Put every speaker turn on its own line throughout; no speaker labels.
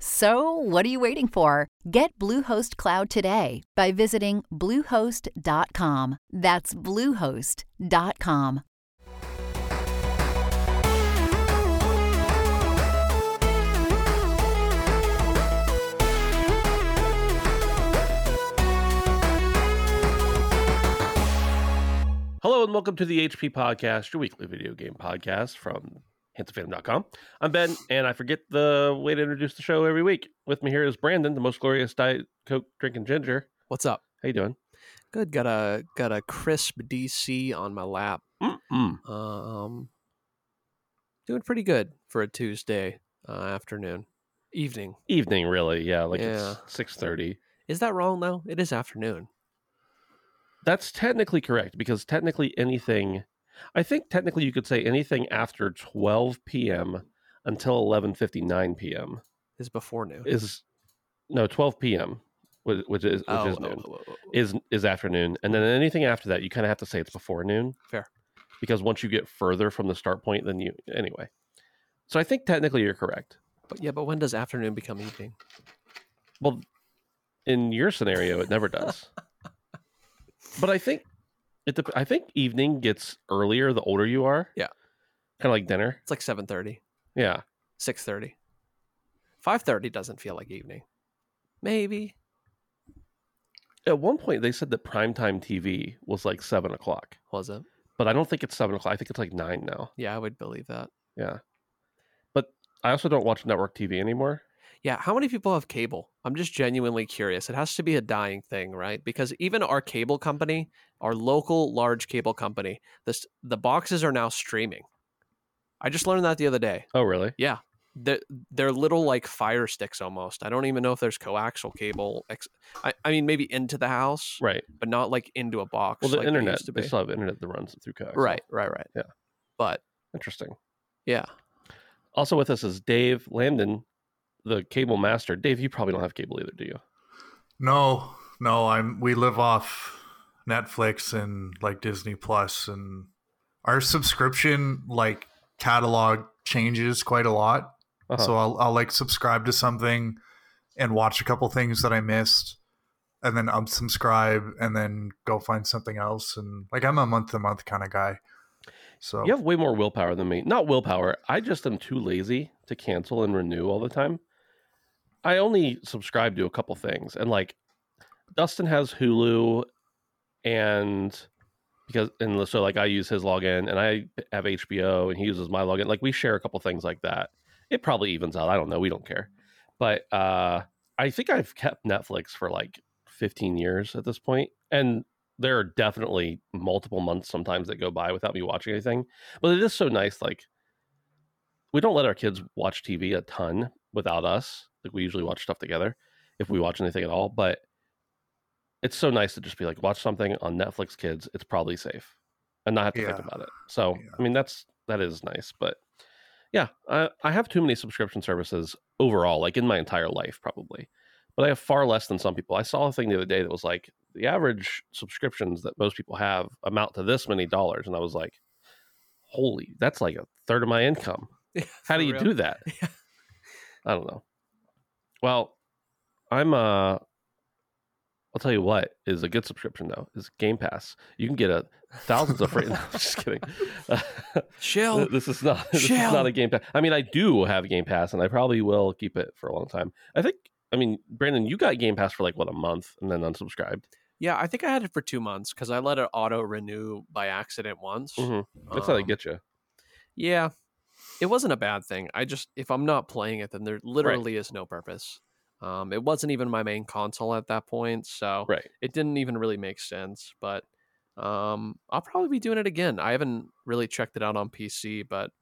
So, what are you waiting for? Get Bluehost Cloud today by visiting Bluehost.com. That's Bluehost.com.
Hello and welcome to the HP Podcast, your weekly video game podcast from handsomephantom.com. I'm Ben, and I forget the way to introduce the show every week. With me here is Brandon, the most glorious Diet Coke drinking ginger.
What's up?
How you doing?
Good. Got a got a crisp DC on my lap.
Mm-mm.
Um, doing pretty good for a Tuesday uh, afternoon, evening.
Evening, really? Yeah, like
Yeah.
it's six thirty.
Is that wrong though? It is afternoon.
That's technically correct because technically anything, I think technically you could say anything after twelve p.m. until eleven fifty nine p.m.
Is before noon.
is no twelve p.m. which, which is which
oh,
is
oh,
noon.
oh, oh, oh.
is is afternoon, and then anything after that, you kind of have to say it's before noon.
Fair.
because once you get further from the start point, then you anyway. So I think technically you're correct.
But yeah, but when does afternoon become evening?
Well, in your scenario, it never does. but I think it. dep- I think evening gets earlier the older you are.
Yeah.
kind of like dinner.
It's like seven thirty,
Yeah,
6:30. 5:30 doesn't feel like evening. Maybe.
at one point they said that primetime TV was like seven o'clock,
Was it?
but I don't think it's seven o'clock. I think it's like nine now.
Yeah, I would believe that.
Yeah, but I also don't watch network TV anymore.
Yeah, how many people have cable? I'm just genuinely curious. It has to be a dying thing, right? Because even our cable company, our local large cable company, this the boxes are now streaming. I just learned that the other day.
Oh, really?
Yeah. They're, they're little like fire sticks almost. I don't even know if there's coaxial cable. Ex- I, I mean, maybe into the house,
Right.
but not like into a box.
Well, the
like they
internet,
used to
they
be.
still have internet that runs through coax.
Right, right, right.
Yeah.
But
Interesting.
yeah,
Also with us is Dave Landon, the cable master. Dave, you probably don't have cable either, do you?
No, no, I'm we live off Netflix and like Disney Plus and our subscription like catalog changes quite a lot.
Uh-huh.
So I'll I'll like subscribe to something and watch a couple things that I missed and then unsubscribe and then go find something else and like I'm a month to month kind of guy. So
You have way more willpower than me. Not willpower. I just am too lazy to cancel and renew all the time. I only subscribe to a couple things. And like Dustin has Hulu and because and so like I use his login and I have HBO and he uses my login. Like we share a couple things like that. It probably evens out. I don't know. We don't care. But uh I think I've kept Netflix for like 15 years at this point. And there are definitely multiple months sometimes that go by without me watching anything. But it is so nice. Like, we don't let our kids watch TV a ton without us. Like, we usually watch stuff together if we watch anything at all. But it's so nice to just be like, watch something on Netflix, kids. It's probably safe and not have to think about it. So,
Yeah.
I mean, that's that is nice. But yeah, I, I have too many subscription services overall, like in my entire life, probably. But I have far less than some people. I saw a thing the other day that was like the average subscriptions that most people have amount to this many dollars, and I was like, "Holy, that's like a third of my income." How do you
real.
do that?
Yeah.
I don't know. Well, I'm uh I'll tell you what is a good subscription though is Game Pass. You can get a thousands of free. no, I'm just kidding.
Shell.
this is not this is not a Game Pass. I mean, I do have Game Pass, and I probably will keep it for a long time. I think. I mean, Brandon, you got Game Pass for like what a month, and then unsubscribed.
Yeah, I think I had it for two months because I let it auto renew by accident once.
Mhm. That's how they
Um,
get you.
Yeah, it wasn't a bad thing. I just if I'm not playing it, then there literally is no purpose. Um, it wasn't even my main console at that point, so
Right.
it didn't even really make sense. But um, I'll probably be doing it again. I haven't really checked it out on PC, but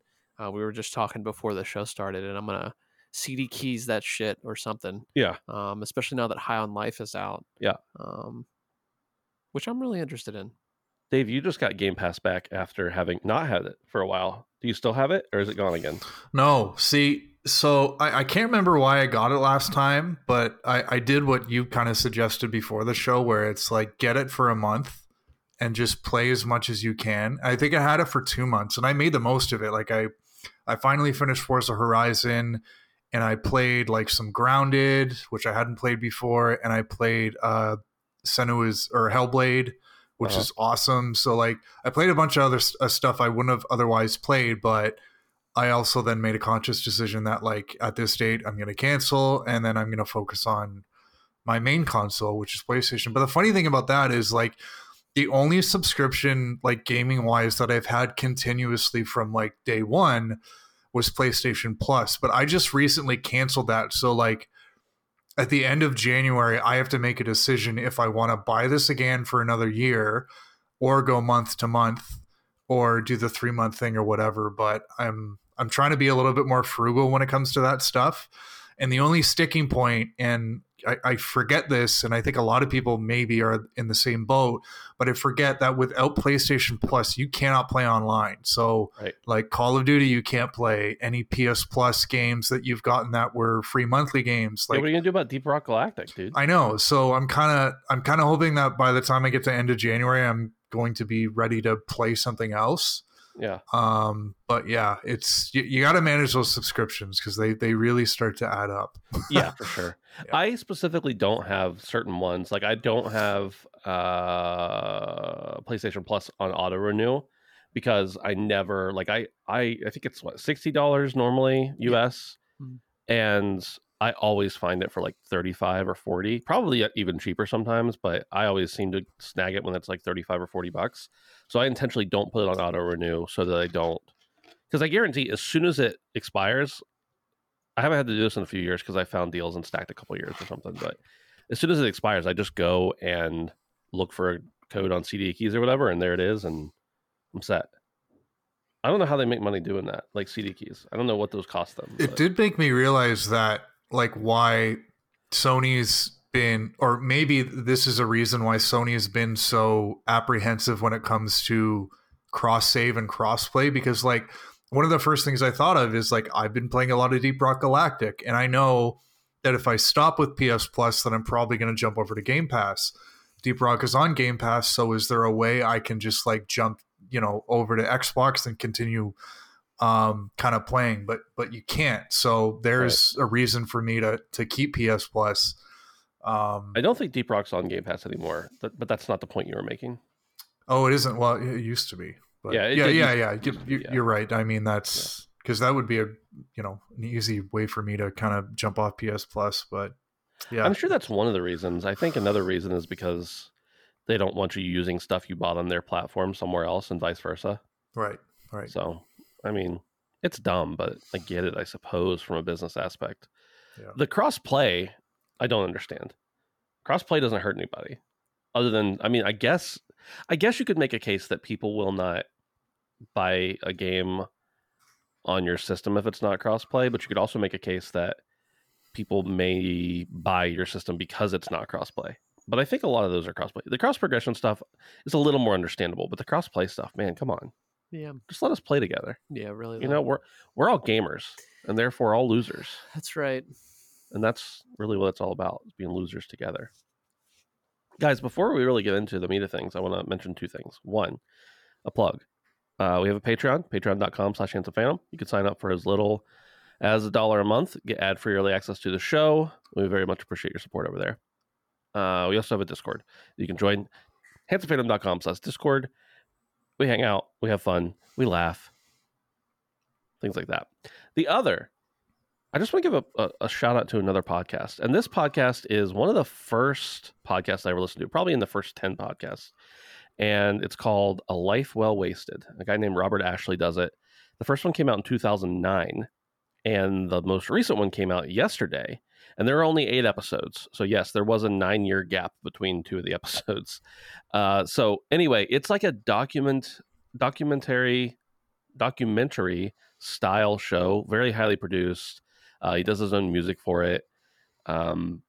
uh, we were just talking before the show started, and I'm gonna CD keys that shit or something.
Yeah.
Um, especially now that High on Life is out.
Yeah.
Um, which I'm really interested in.
Dave, you just got Game Pass back after having not had it for a while. Do you still have it, or is it gone again?
No, see, so I, I can't remember why I got it last time, but I, I did what you kind of suggested before the show, where it's like get it for a month and just play as much as you can. I think I had it for two months, and I made the most of it. Like I, I finally finished Forza Horizon, and I played like some Grounded, which I hadn't played before, and I played uh, Senua's or Hellblade, which
Uh-huh.
is awesome. So like I played a bunch of other uh, stuff I wouldn't have otherwise played, but I also then made a conscious decision that like at this date I'm going to cancel and then I'm going to focus on my main console, which is PlayStation. But the funny thing about that is like the only subscription like gaming wise that I've had continuously from like day 1 was PlayStation Plus, but I just recently canceled that. So like at the end of January, I have to make a decision if I want to buy this again for another year or go month to month or do the 3 month thing or whatever, but I'm I'm trying to be a little bit more frugal when it comes to that stuff. And the only sticking point, and I, I forget this, and I think a lot of people maybe are in the same boat, but I forget that without PlayStation Plus, you cannot play online. So,
Right.
like Call of Duty, you can't play any PS Plus games that you've gotten that were free monthly games.
Yeah,
Like
what are you gonna do about Deep Rock Galactic, dude?
I know. So I'm kind of I'm kind of hoping that by the time I get to end of January, I'm going to be ready to play something else.
Yeah,
Um, but yeah, it's you, you got to manage those subscriptions because they they really start to add up.
yeah, for sure.
Yeah.
I specifically don't have certain ones. Like I don't have uh PlayStation Plus on auto renew because I never like I I I think it's what sixty dollars normally US,
Mhm.
and I always find it for like thirty five or forty, probably uh, even cheaper sometimes. But I always seem to snag it when it's like thirty five or forty bucks. So I intentionally don't put it on auto renew so that I don't because I guarantee as soon as it expires, I haven't had to do this in a few years because I found deals and stacked a couple years or something. But as soon as it expires, I just go and look for a code on CD keys or whatever, and there it is, and I'm set. I don't know how they make money doing that, like CD keys. I don't know what those cost them.
It
but-
did make me realize that like why Sony's been or maybe this is a reason why Sony has been so apprehensive when it comes to cross save and cross play because like one of the first things I thought of is like I've been playing a lot of Deep Rock Galactic and I know that if I stop with PS Plus then I'm probably going to jump over to Game Pass. Deep Rock is on Game Pass so is there a way I can just like jump, you know, over to Xbox and continue um kind of playing but but you can't. So there's a reason for me to to keep ps plus. Um
I don't think Deep Rock's on Game Pass anymore, but, but that's not the point you were making.
oh it isn't. Well it used to be but
Yeah,
yeah
did
yeah yeah, You,
be, yeah.
you're right. I mean that's because that would be a you know an easy way for me to kind of jump off ps plus but yeah.
I'm sure that's one of the reasons. I think another reason is because they don't want you using stuff you bought on their platform somewhere else and vice versa.
right right.
So, I mean, it's dumb, but I get it, I suppose, from a business aspect.
Yeah.
The cross play, I don't understand. Cross play doesn't hurt anybody, other than, I mean, I guess, I guess you could make a case that people will not buy a game on your system if it's not cross play, but you could also make a case that people may buy your system because it's not cross play. But I think a lot of those are cross play. The cross progression stuff is a little more understandable, but the cross play stuff, man, come on
Yeah,
just let us play together.
yeah, really.
You know, we're we're all gamers and therefore all losers.
that's right.
And that's really what it's all about, is being losers together. Guys, before we really get into the meat of things, I want to mention two things. One, a plug. Uh, we have a Patreon, patreon.com slash Handsome Phantom. You can sign up for as little as a dollar a month, get ad free early access to the show. We very much appreciate your support over there. Uh, we also have a Discord. You can join handsomephantom.com slash Discord. We hang out, we have fun, we laugh, things like that. The other, I just want to give a, a, a shout out to another podcast. And this podcast is one of the first podcasts I ever listened to, probably in the first 10 podcasts. And it's called A Life Well Wasted. A guy named Robert Ashley does it. The first one came out in 2009, and the most recent one came out yesterday. And there are only eight episodes. So, yes, there was a nine year gap between two of the episodes. Uh, so, anyway, it's like a document, documentary, documentary style show, very highly produced. Uh, he does his own music for it. Um,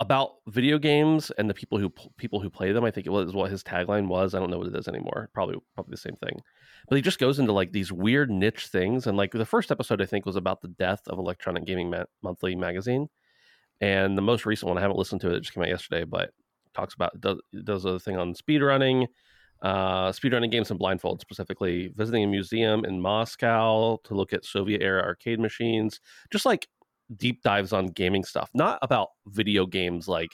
about video games and the people who people who play them. I think it was what his tagline was. I don't know what it is anymore. Probably probably the same thing. But he just goes into like these weird niche things. And like the first episode, I think was about the death of Electronic Gaming Ma- Monthly magazine. And the most recent one, I haven't listened to it. It just came out yesterday, but talks about does does a thing on speedrunning, uh, speedrunning games and blindfold, specifically visiting a museum in Moscow to look at Soviet era arcade machines, just like deep dives on gaming stuff, not about video games like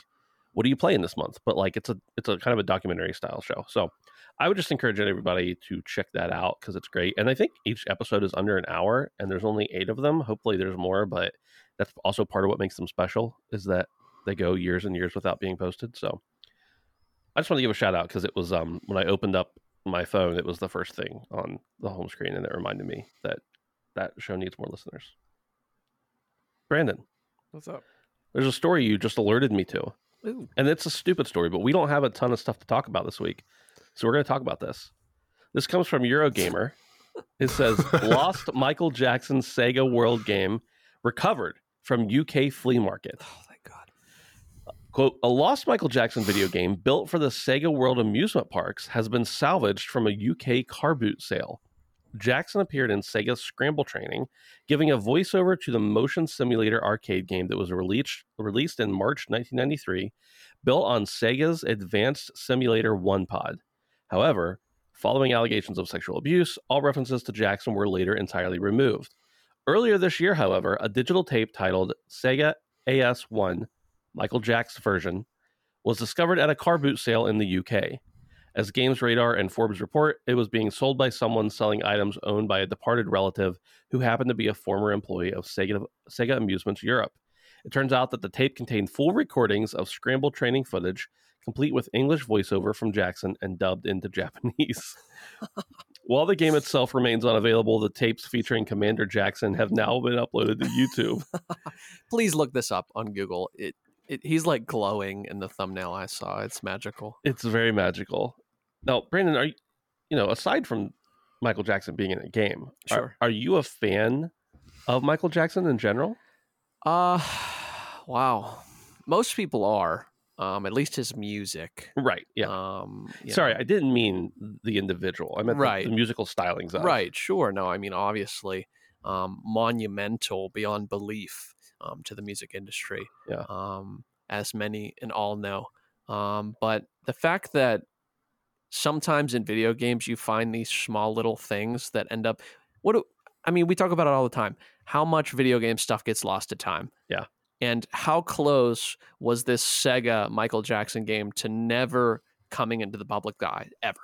what are you playing this month, but like it's a it's a kind of a documentary style show. So I would just encourage everybody to check that out because it's great. And I think each episode is under an hour, and there's only eight of them. Hopefully, there's more, but that's also part of what makes them special is that they go years and years without being posted. So I just want to give a shout out because it was um when I opened up my phone, it was the first thing on the home screen, and it reminded me that that show needs more listeners. Brandon,
what's up?
There's a story you just alerted me to,
Ooh.
and it's a stupid story, but we don't have a ton of stuff to talk about this week, so we're going to talk about this. This comes from Eurogamer. It says lost Michael Jackson Sega World game recovered from UK flea market.
Oh, thank God.
Quote, a lost Michael Jackson video game built for the Sega World amusement parks has been salvaged from a UK car boot sale. Jackson appeared in Sega's Scramble Training, giving a voiceover to the motion simulator arcade game that was released, released in March 1993, built on Sega's Advanced Simulator 1 pod. However, following allegations of sexual abuse, all references to Jackson were later entirely removed. Earlier this year, however, a digital tape titled Sega AS1, Michael Jackson version, was discovered at a car boot sale in the UK. As Games Radar and Forbes report, it was being sold by someone selling items owned by a departed relative who happened to be a former employee of Sega, Sega Amusements Europe. It turns out that the tape contained full recordings of scramble training footage, complete with English voiceover from Jackson and dubbed into Japanese. While the game itself remains unavailable, the tapes featuring Commander Jackson have now been uploaded to YouTube.
Please look this up on Google. It, it he's like glowing in the thumbnail I saw. It's magical.
It's very magical. Now, Brandon, are you, you know, aside from Michael Jackson being in a game,
Sure.
are, are you a fan of Michael Jackson in general?
Uh wow. Most people are. Um, at least his music.
Right. Yeah.
Um,
Sorry,
know.
I didn't mean the individual. I meant the-
Right.
the, musical stylings of.
Right, sure. No, I mean obviously um, monumental beyond belief um, to the music industry.
Yeah.
Um, as many and all know. Um, but the fact that sometimes in video games you find these small little things that end up what do, I mean, we talk about it all the time. How much video game stuff gets lost to time?
Yeah.
And how close was this Sega Michael Jackson game to never coming into the public eye ever?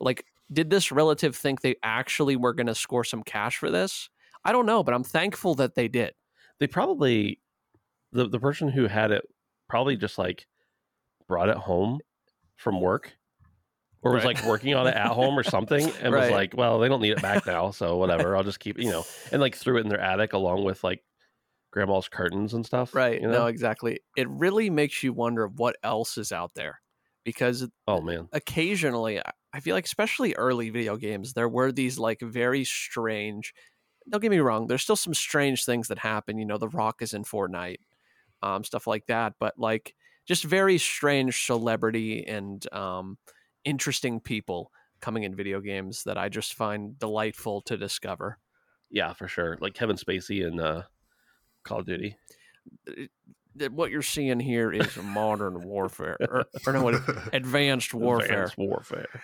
Like, did this relative think they actually were going to score some cash for this? I don't know, but I'm thankful that they did.
They probably the the person who had it probably just like brought it home from work. Or was
Right.
like working on it at home or something and was like, well, they don't need it back now, so whatever. I'll just keep, you know, and like threw it in their attic along with like grandma's curtains and stuff.
Right.
You know?
No, exactly. It really makes you wonder what else is out there because
Oh man.
occasionally I feel like especially early video games there were these like very strange don't get me wrong there's still some strange things that happen you know the rock is in Fortnite um stuff like that but like just very strange celebrity and um interesting people coming in video games that I just find delightful to discover
Yeah, for sure. Like Kevin Spacey in uh, Call of Duty.
What you're seeing here is modern warfare or, or no advanced warfare
Advanced warfare.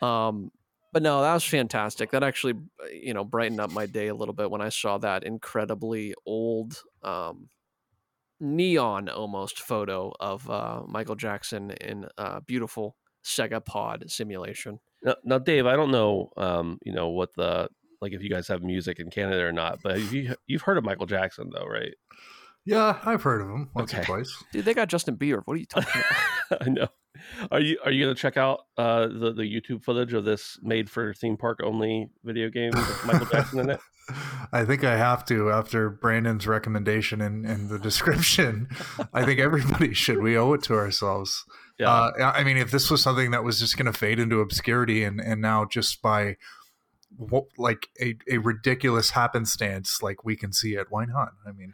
Um, but no, that was fantastic. That actually, uh, you know, brightened up my day a little bit when I saw that incredibly old, um, neon almost photo of uh, Michael Jackson in a beautiful Sega Pod simulation.
Now, now, Dave, I don't know, um, you know, what the like if you guys have music in Canada or not, but you you've heard of Michael Jackson though, right?
Yeah, I've heard of them once
Okay.
or twice.
Dude, they got Justin Bieber. What are you talking about?
I know. Are you are you gonna check out uh, the the YouTube footage of this made for theme park only video game with Michael Jackson in it?
I think I have to after Brandon's recommendation and, and the description. I think everybody should. We owe it to ourselves.
Yeah,
Uh, I mean, if this was something that was just going to fade into obscurity and, and now just by what, like a, a ridiculous happenstance, like we can see it, why not? I mean,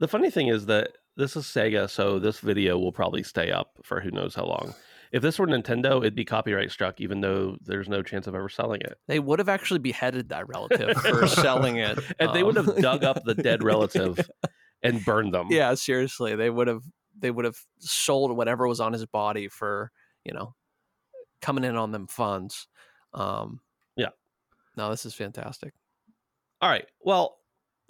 the funny thing is that this is Sega, so this video will probably stay up for who knows how long. If this were Nintendo, it'd be copyright struck, even though there's no chance of ever selling it.
They would have actually beheaded that relative for selling it.
And they would have
Um,
dug up the dead relative and burned them.
yeah, seriously, they would have they would have sold whatever was on his body for you know coming in on them funds. Um,
Yeah.
No, this is fantastic.
All right. Well,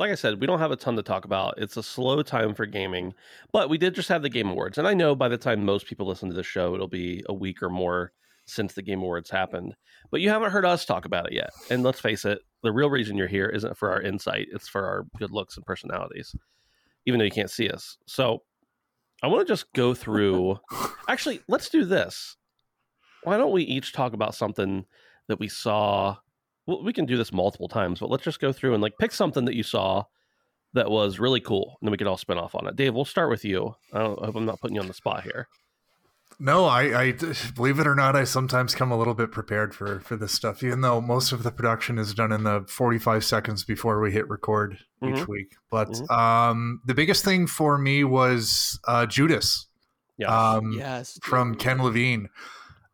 like I said, we don't have a ton to talk about. It's a slow time for gaming, but we did just have the Game Awards. And I know by the time most people listen to the show, it'll be a week or more since the Game Awards happened. But you haven't heard us talk about it yet. And let's face it, the real reason you're here isn't for our insight, it's for our good looks and personalities, even though you can't see us. So I want to just go through. Actually, let's do this. Why don't we each talk about something that we saw well, we can do this multiple times, but let's just go through and like pick something that you saw that was really cool, and then we could all spin off on it. Dave, we'll start with you. I, don't, I hope I'm not putting you on the spot here.
no, I, I believe it or not, I sometimes come a little bit prepared for, for this stuff, even though most of the production is done in the 45 seconds before we hit record each
Mhm.
week. But
Mhm.
um, the biggest thing for me was uh, Judas.
Yeah,
Um,
Yes,
from. Ken Levine.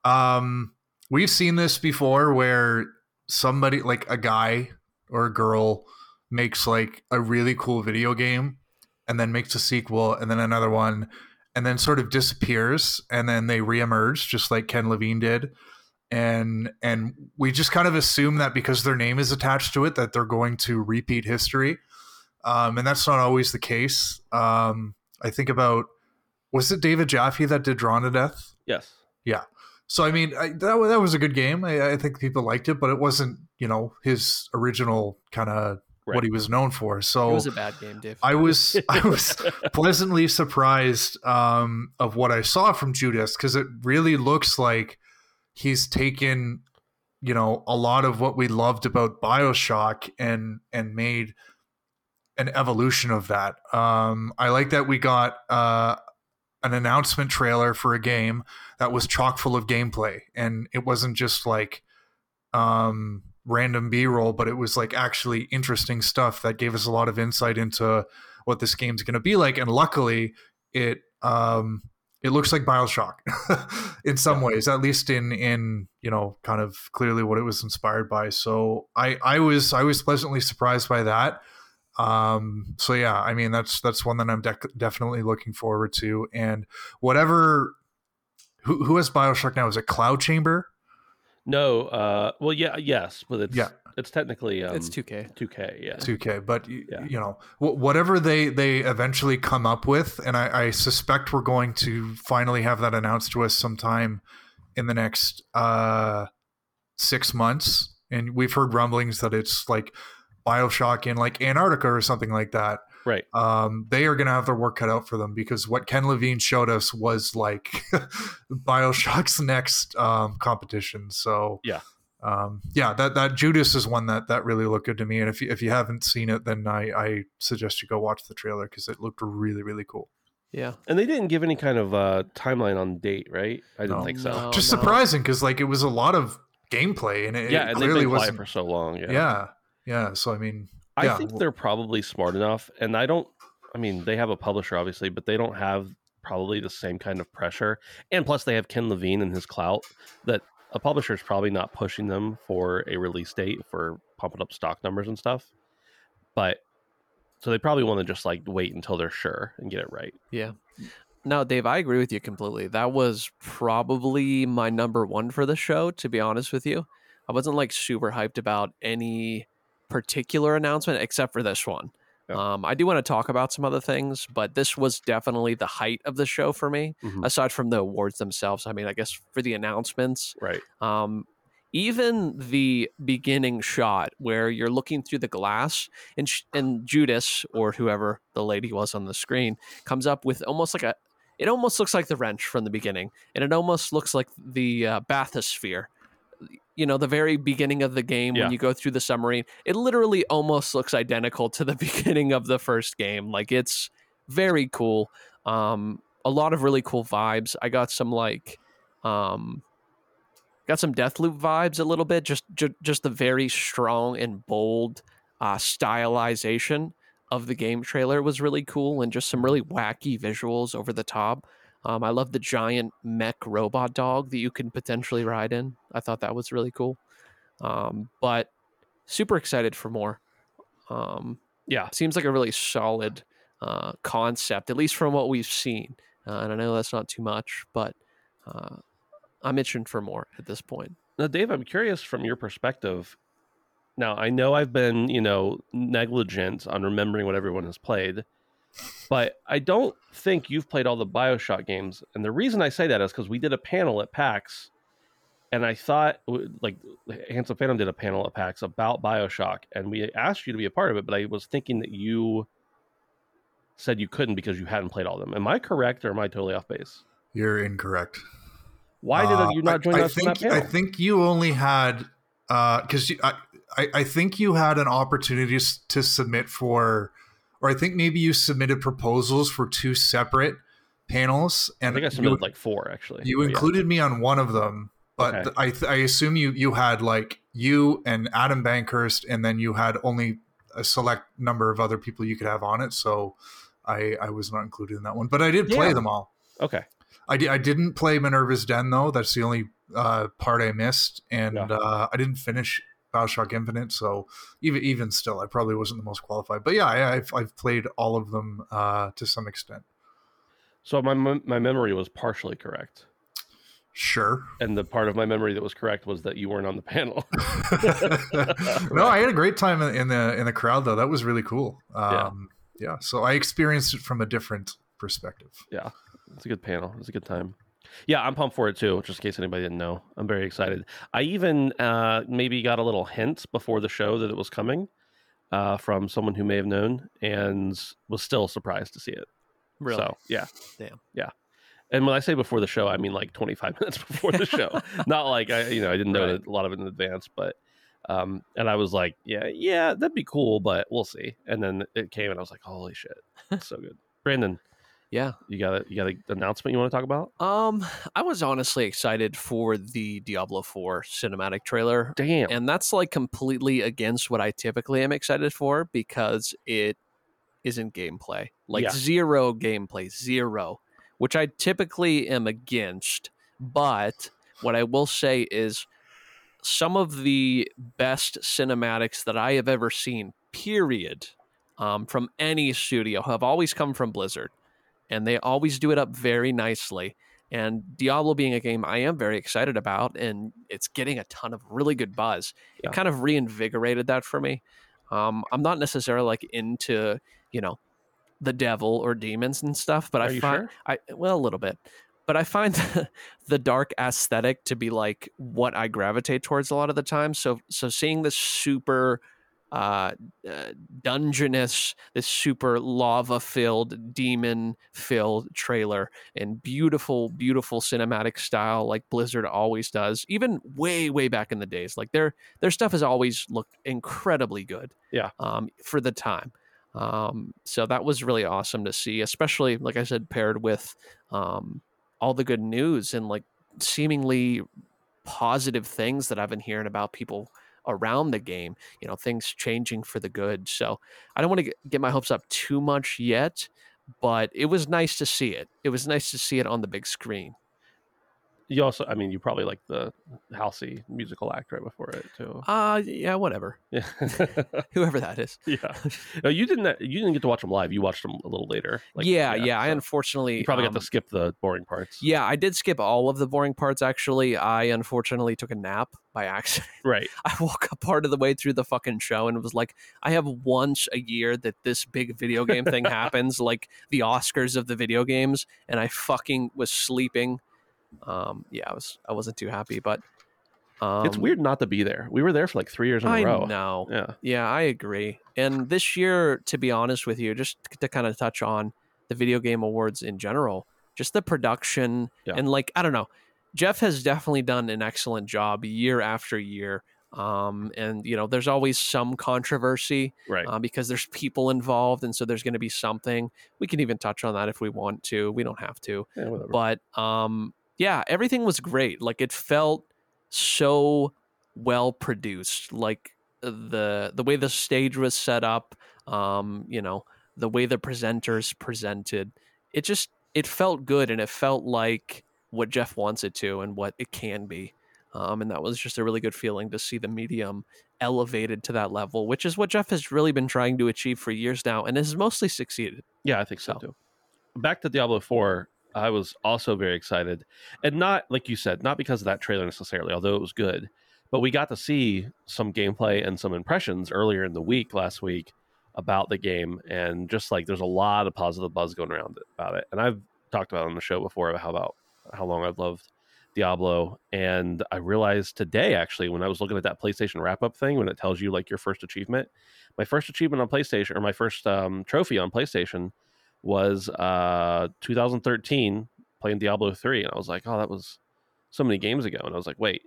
Um, we've seen this before where somebody like a guy or a girl makes like a really cool video game and then makes a sequel and then another one and then sort of disappears and then they reemerge just like Ken Levine did. And and we just kind of assume that because their name is attached to it that they're going to repeat history. Um, and that's not always the case. Um, I think about was it David Jaffe that did Drawn to Death?
yes,
So I mean, I, that that was a good game. I, I think people liked it, but it wasn't you know his original kind of
Right.
what he was known for. So it
was a bad game, Dave.
I was I was pleasantly surprised um, of what I saw from Judas because it really looks like he's taken you know a lot of what we loved about Bioshock and and made an evolution of that. Um, I like that we got uh, an announcement trailer for a game that was chock full of gameplay, and it wasn't just like um, random B-roll, but it was like actually interesting stuff that gave us a lot of insight into what this game's going to be like. And luckily, it um, it looks like Bioshock in some ways, at least in in you know kind of clearly what it was inspired by. So I I was I was pleasantly surprised by that. Um, so yeah, I mean that's that's one that I'm dec definitely looking forward to. And whatever, who who has Bioshock now? Is it Cloud Chamber?
no. Uh, well, yeah, yes, but it's
Yeah.
it's technically um,
it's 2K.
2K. Yeah,
2K, but y-
Yeah.
you know wh- whatever they they eventually come up with, and I, I suspect we're going to finally have that announced to us sometime in the next uh, six months. And we've heard rumblings that it's like Bioshock in like Antarctica or something like that.
right.
Um, they are going to have their work cut out for them because what Ken Levine showed us was like Bioshock's next um, competition. So
Yeah.
um, yeah, that that Judas is one that that really looked good to me. And if you, if you haven't seen it, then I, I suggest you go watch the trailer because it looked really really cool.
Yeah.
And they didn't give any kind of uh, timeline on date, right? I didn't
No.
think so.
No.
Just
no.
surprising because like it was a lot of gameplay and it,
yeah,
it
and
clearly wasn't.
for so long. Yeah.
yeah, yeah. So I mean,
I
yeah,
think they're probably smart enough, and I don't. I mean, they have a publisher, obviously, but they don't have probably the same kind of pressure. And plus, they have Ken Levine and his clout that a publisher is probably not pushing them for a release date for pumping up stock numbers and stuff. But so they probably want to just like wait until they're sure and get it right.
Yeah. No, Dave, I agree with you completely. That was probably my number one for the show, to be honest with you. I wasn't like super hyped about any particular announcement except for this one.
Yeah.
Um, I do want to talk about some other things, but this was definitely the height of the show for me,
Mhm.
aside from the awards themselves. I mean, I guess for the announcements,
Right.
um, even the beginning shot where you're looking through the glass and sh- and Judas or whoever the lady was on the screen comes up with almost like a it almost looks like the wrench from the beginning and it almost looks like the uh, bathysphere you know the very beginning of the game
Yeah.
when you go through the submarine it literally almost looks identical to the beginning of the first game. Like it's very cool. Um a lot of really cool vibes. I got some like um got some Deathloop vibes a little bit just ju- just the very strong and bold uh stylization of the game trailer was really cool and just some really wacky visuals over the top um, I love the giant mech robot dog that you can potentially ride in. I thought that was really cool. Um, but super excited for more. Um,
Yeah.
seems like a really solid uh, concept, at least from what we've seen. Uh, and I know that's not too much, but uh, I'm itching for more at this point.
Now, Dave, I'm curious from your perspective. Now, I know I've been, you know, negligent on remembering what everyone has played, but I don't think you've played all the Bioshock games. And the reason I say that is because we did a panel at PAX, and I thought, like, Handsome Phantom did a panel at PAX about Bioshock, and we asked you to be a part of it, but I was thinking that you said you couldn't because you hadn't played all of them. Am I correct, or am I totally off base?
You're incorrect.
Why did
Uh,
you not join
I,
us
I think,
panel?
I think you only had because I, I I think you had an opportunity to submit for, or I think maybe you submitted proposals for two separate panels,
I
and
think I
you-
submitted like four actually.
you
but yeah.
included me on one of them, but
Okay.
th- I th- I assume you you had like you and Adam Bankhurst, and then you had only a select number of other people you could have on it. So I I was not included in that one, but I did play
Yeah.
them all.
Okay.
I, di- I didn't play Minerva's Den though. That's the only uh, part I missed, and
Yeah.
uh, I didn't finish Bioshock Infinite. So even even still, I probably wasn't the most qualified. But yeah, I, I've I've played all of them uh, to some extent.
So my my memory was partially correct,
Sure.
and the part of my memory that was correct was that you weren't on the panel.
no, I had a great time in the in the crowd though. That was really cool.
Yeah.
Um, yeah. So I experienced it from a different perspective.
Yeah, it's a good panel. It's a good time. Yeah, I'm pumped for it too. Just in case anybody didn't know, I'm very excited. I even uh, maybe got a little hint before the show that it was coming uh, from someone who may have known, and was still surprised to see it.
Really?
So yeah,
Damn.
yeah. And when I say before the show, I mean like 25 minutes before the show. Not like I, you know, I didn't know
Right.
a lot of it in advance, but um, and I was like, yeah, yeah, that'd be cool, but we'll see. And then it came, and I was like, holy shit, so good. Brandon,
Yeah.
you got a, you got an announcement you want to talk about?
Um, I was honestly excited for the Diablo 4 cinematic trailer.
Damn.
And that's like completely against what I typically am excited for because it isn't gameplay. Like
Yeah.
zero gameplay, zero, which I typically am against. But what I will say is some of the best cinematics that I have ever seen, period, um, from any studio have always come from Blizzard. And they always do it up very nicely. And Diablo being a game I am very excited about, and it's getting a ton of really good buzz.
Yeah.
It kind of reinvigorated that for me. Um, I'm not necessarily like into, you know, the devil or demons and stuff, but
Are
I find
sure?
I well a little bit, but I find the dark aesthetic to be like what I gravitate towards a lot of the time. So so seeing this super uh, uh dungeonous this super lava filled demon filled trailer and beautiful beautiful cinematic style like blizzard always does even way way back in the days like their their stuff has always looked incredibly good
Yeah.
um for the time um so that was really awesome to see especially like i said paired with um all the good news and like seemingly positive things that i've been hearing about people around the game you know things changing for the good so i don't want to get, my hopes up too much yet but it was nice to see it. It was nice to see it on the big screen
You also, I mean, you probably like the Halsey musical act right before it too.
uh yeah whatever
Yeah,
whoever that is
yeah. No, you didn't. You didn't get to watch them live. You watched them a little later. Like,
yeah yeah, i
so
unfortunately
you probably
um,
got to skip the boring parts.
yeah i did skip all of the boring parts actually i unfortunately took a nap by accident
Right.
I woke up part of the way through the fucking show and was like, I have once a year that this big video game thing happens, like the Oscars of the video games, and I fucking was sleeping. Um, yeah, I was I wasn't too happy, but Um,
it's weird not to be there. We were there for like three years in
I
a row.
know.
Yeah.
Yeah, I agree. And this year, to be honest with you, just to kind of touch on the video game awards in general, just the production
Yeah.
and like I don't know, Jeff has definitely done an excellent job year after year. Um, and you know, there's always some controversy
Right.
uh, because there's people involved, and so there's going to be something. We can even touch on that if we want to. We don't have to
yeah,
but um yeah everything was great like it felt so well produced like uh, the the way the stage was set up um you know the way the presenters presented it just it felt good and it felt like what jeff wants it to and what it can be um and that was just a really good feeling to see the medium elevated to that level which is what jeff has really been trying to achieve for years now and has mostly succeeded
Yeah, I think so
So.
too. Back to Diablo 4, I was also very excited. And not, like you said, not because of that trailer necessarily, although it was good, but we got to see some gameplay and some impressions earlier in the week last week about the game. And just like there's a lot of positive buzz going around about it. And I've talked about on the show before about how about how long I've loved Diablo. And I realized today, actually, when I was looking at that PlayStation wrap up thing, when it tells you like your first achievement, my first achievement on PlayStation or my first um, trophy on PlayStation was uh 2013 playing Diablo 3 and I was like, "Oh, that was so many games ago." And I was like, "Wait,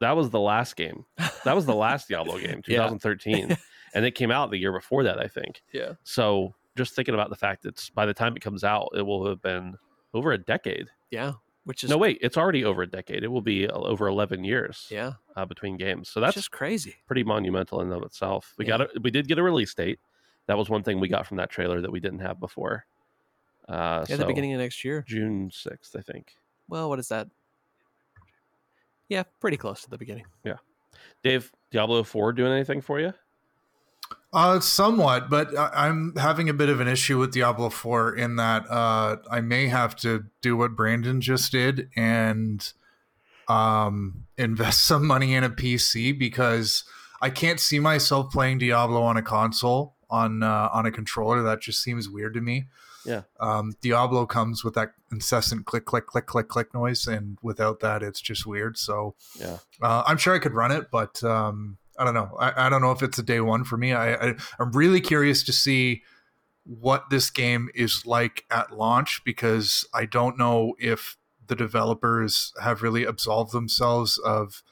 that was the last game. That was the last Diablo game,
Yeah.
2013." and it came out the year before that, I think.
yeah
So, just thinking about the fact that by the time it comes out, it will have been over a decade.
yeah which is
no, wait, it's already over a decade. It will be uh, over 11 years
yeah
uh, between games. So
that's
that's
just crazy
pretty monumental in and of itself. We
Yeah.
got a, we did get a release date. That was one thing we got from that trailer that we didn't have before. Uh,
yeah
so
the beginning of next year
June sixth, I think.
well what is that yeah pretty close to the beginning Yeah,
Dave, Diablo Four doing anything for you?
Uh, somewhat, but I- I'm having a bit of an issue with Diablo 4 in that uh, I may have to do what Brandon just did and um, invest some money in a PC because I can't see myself playing Diablo on a console on uh, on a controller. That just seems weird to me.
Yeah.
Um, Diablo comes with that incessant click, click, click, click, click noise, and without that, it's just weird. So
Yeah,
uh, I'm sure I could run it, but um, I don't know. I, I don't know if it's a day one for me. I, I I'm really curious to see what this game is like at launch because I don't know if the developers have really absolved themselves of,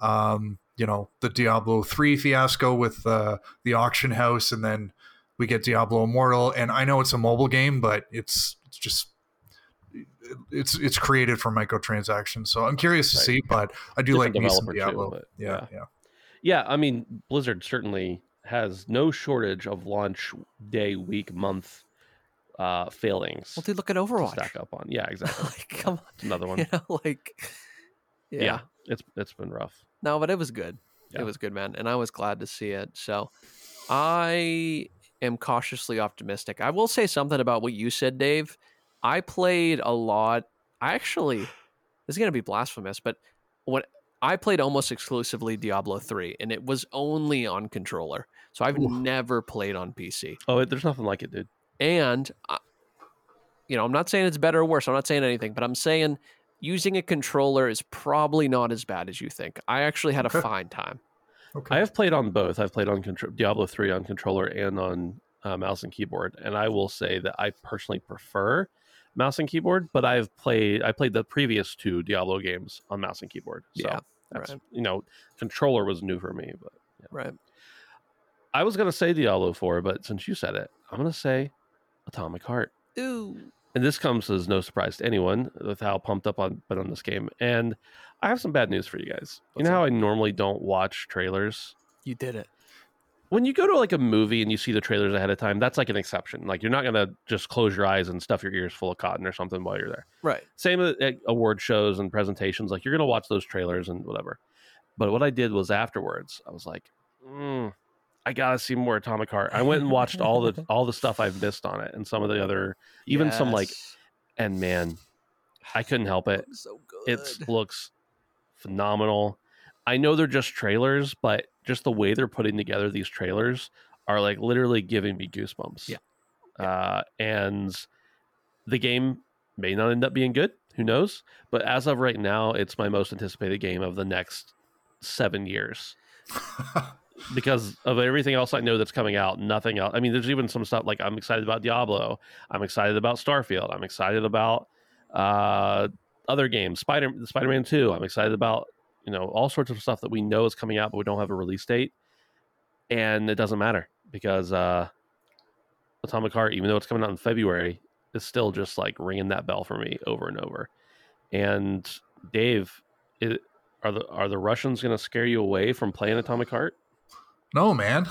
um, you know, the Diablo three fiasco with uh, the auction house, and then we get Diablo Immortal. And I know it's a mobile game, but it's it's just it's it's created for microtransactions. So I'm curious to
Right.
see, but I do
Different
like me some
developer too,
Diablo.
but
yeah,
yeah.
yeah.
yeah. I mean, Blizzard certainly has no shortage of launch day, week, month uh failings
well dude look at
to
overwatch
stack up on. Yeah, exactly.
like come on
It's another one.
you know like yeah.
yeah. it's it's been rough.
no but it was good
Yeah.
it was good man and i was glad to see it so i am cautiously optimistic i will say something about what you said dave i played a lot i actually this is going to be blasphemous but what i played almost exclusively diablo 3 and it was only on controller so i've
Ooh.
never played on pc
Oh, there's nothing like it, dude.
And, uh, you know, I'm not saying it's better or worse. I'm not saying anything, but I'm saying using a controller is probably not as bad as you think. I actually had a
Okay.
fine time.
Okay.
I have played on both. I've played on contro- Diablo 3 on controller and on uh, mouse and keyboard, and I will say that I personally prefer mouse and keyboard. But I've played I played the previous two Diablo games on mouse and keyboard. So
Yeah,
that's
right.
you know controller was new for me. But
Right.
I was gonna say Diablo 4, but since you said it, I'm gonna say Atomic Heart.
Ooh.
And this comes as no surprise to anyone with how pumped up I've been on this game. And I have some bad news for you guys. You know
up?
how I normally don't watch trailers
You did it.
when you go to like a movie and you see the trailers ahead of time, that's like an exception. Like you're not gonna just close your eyes and stuff your ears full of cotton or something while you're there.
Right.
Same at award shows and presentations. Like you're gonna watch those trailers and whatever. But what I did was afterwards, I was like, mm, I gotta see more Atomic Heart. I went and watched all the all the stuff I've missed on it and some of the other, even some like, and man, I couldn't help it.
Looks so.
It looks phenomenal. I know they're just trailers, but just the way they're putting together these trailers are like literally giving me goosebumps.
Yeah.
Uh, and the game may not end up being good. Who knows? But as of right now, it's my most anticipated game of the next seven years because of everything else I know that's coming out. Nothing else. I mean, there's even some stuff like I'm excited about Diablo. I'm excited about Starfield. I'm excited about uh, other games, Spider Spider-Man Two. I'm excited about you know all sorts of stuff that we know is coming out, but we don't have a release date, and it doesn't matter because uh, Atomic Heart, even though it's coming out in February, is still just like ringing that bell for me over and over. And Dave, it, are the are the Russians going to scare you away from playing Atomic Heart?
No, man.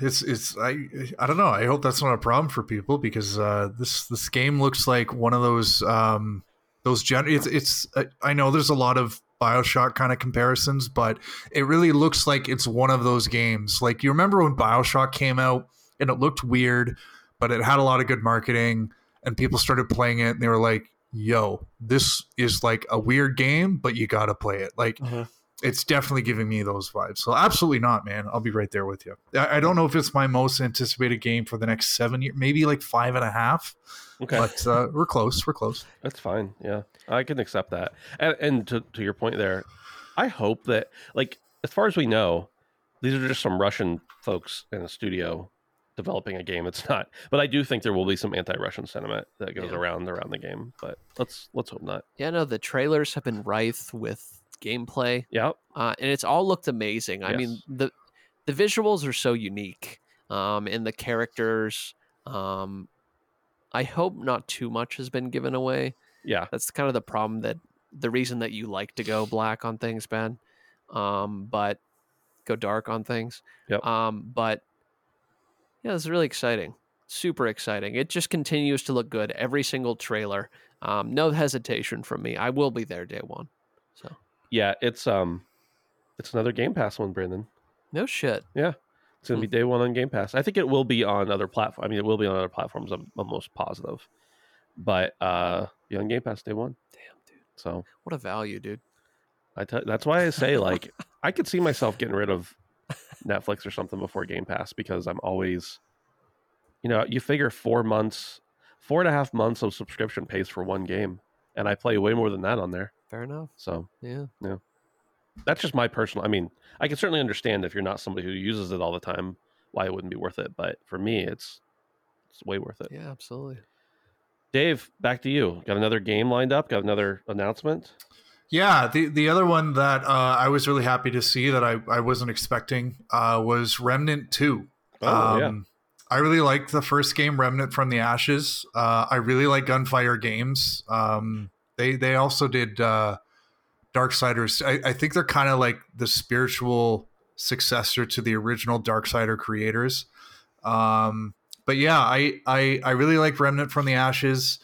It's it's I I don't know. I hope that's not a problem for people because uh, this this game looks like one of those um those gen. It's it's I know there's a lot of Bioshock kind of comparisons, but it really looks like it's one of those games. Like you remember when Bioshock came out and it looked weird, but it had a lot of good marketing and people started playing it and they were like, "Yo, this is like a weird game, but you got to play it." Like
Uh-huh.
It's definitely giving me those vibes. So absolutely not, man. I'll be right there with you. I, I don't know if it's my most anticipated game for the next seven years, maybe like five and a half.
Okay,
But uh, we're close. We're close.
that's fine. Yeah, I can accept that. And, and to to your point there, I hope that like as far as we know, these are just some Russian folks in a studio developing a game. It's not, but I do think there will be some anti-Russian sentiment that goes
Yeah.
around around the game. But let's let's hope not.
Yeah, no, the trailers have been rife with gameplay,
Yeah,
uh, and it's all looked amazing. I mean, the the visuals are so unique, um, and the characters. Um, I hope not too much has been given away.
yeah,
That's kind of the problem that the reason that you like to go black on things, Ben, um, but go dark on things.
Yep.
Um, but yeah, it's really exciting, super exciting. It just continues to look good. Every single trailer, um, no hesitation from me. I will be there day one. So
yeah. It's um, it's another Game Pass one, Brandon.
no shit.
Yeah, it's gonna be day one on Game Pass. I think it will be on other platforms. I mean, it will be on other platforms. I'm almost positive, but uh, be on Game Pass day one.
Damn, dude,
So
what a value, dude.
I that's why I say like I could see myself getting rid of Netflix or something before Game Pass because I'm always, you know, you figure four months, four and a half months of subscription pays for one game, and I play way more than that on there.
Fair enough.
So Yeah.
Yeah.
That's just my personal. I mean, I can certainly understand if you're not somebody who uses it all the time, why it wouldn't be worth it. But for me, it's it's way worth it.
Yeah, absolutely.
Dave, back to you. Got another game lined up? Got another announcement?
Yeah, the the other one that uh, I was really happy to see that I, I wasn't expecting uh, was Remnant Two.
Oh yeah,
Um, I really liked the first game, Remnant from the Ashes. Uh, I really like Gunfire Games. Um, they they also did uh, Darksiders. I, I think they're kind of like the spiritual successor to the original Darksider creators. Um, but yeah, I, I I really like Remnant from the Ashes.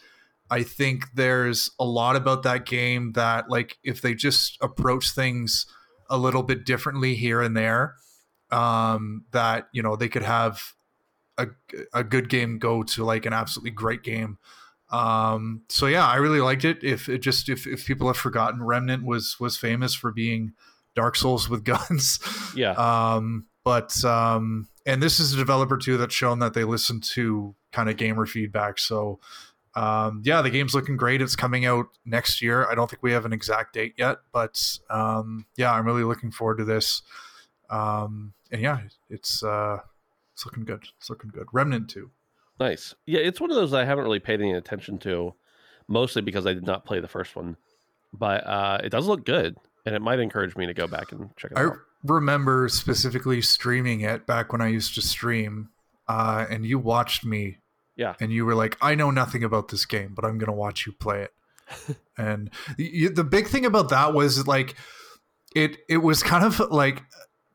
I think there's a lot about that game that like if they just approach things a little bit differently here and there, um, that you know they could have a, a good game go to like an absolutely great game. Um, so yeah, I really liked it. If it just if, if people have forgotten, Remnant was was famous for being Dark Souls with guns.
yeah.
Um, but um, and this is a developer too that's shown that they listen to kind of gamer feedback. So um, yeah, the game's looking great. It's coming out next year. I don't think we have an exact date yet, but um, yeah, I'm really looking forward to this. Um, and yeah, it's uh, it's looking good. It's looking good. Remnant two.
Nice. Yeah, it's one of those I haven't really paid any attention to, mostly because I did not play the first one. But uh, it does look good, and it might encourage me to go back and check it
I
out.
I remember specifically streaming it back when I used to stream, uh, and you watched me.
Yeah.
And you were like, I know nothing about this game, but I'm going to watch you play it. and the big thing about that was like, it it was kind of like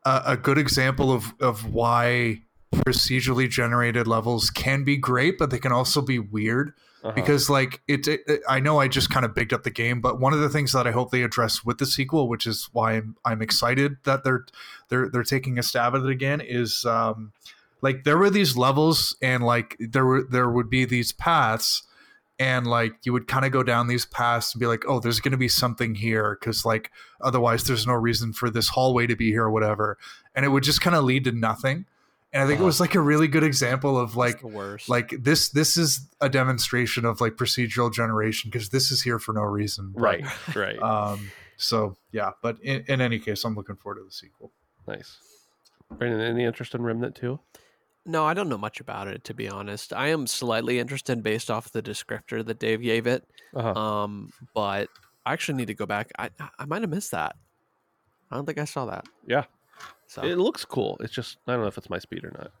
a, a good example of of why procedurally generated levels can be great, but they can also be weird
Uh-huh.
because like it, it, i know i just kind of bigged up the game but one of the things that i hope they address with the sequel which is why i'm, I'm excited that they're they're they're taking a stab at it again is um like there were these levels and like there were there would be these paths and like you would kind of go down these paths and be like oh there's going to be something here because like otherwise there's no reason for this hallway to be here or whatever and it would just kind of lead to nothing and i think it was like a really good example of like
the worst.
like this this is a demonstration of like procedural generation because this is here for no reason But,
right, right.
um So yeah, but in, in any case, I'm looking forward to the sequel.
Nice. Brandon, any interest in Remnant Two?
No, I don't know much about it to be honest. I am slightly interested based off the descriptor that Dave gave it.
Uh-huh.
Um, but I actually need to go back. I I might have missed that. I don't think I saw that.
Yeah.
So
It looks cool. It's just I don't know if it's my speed or not.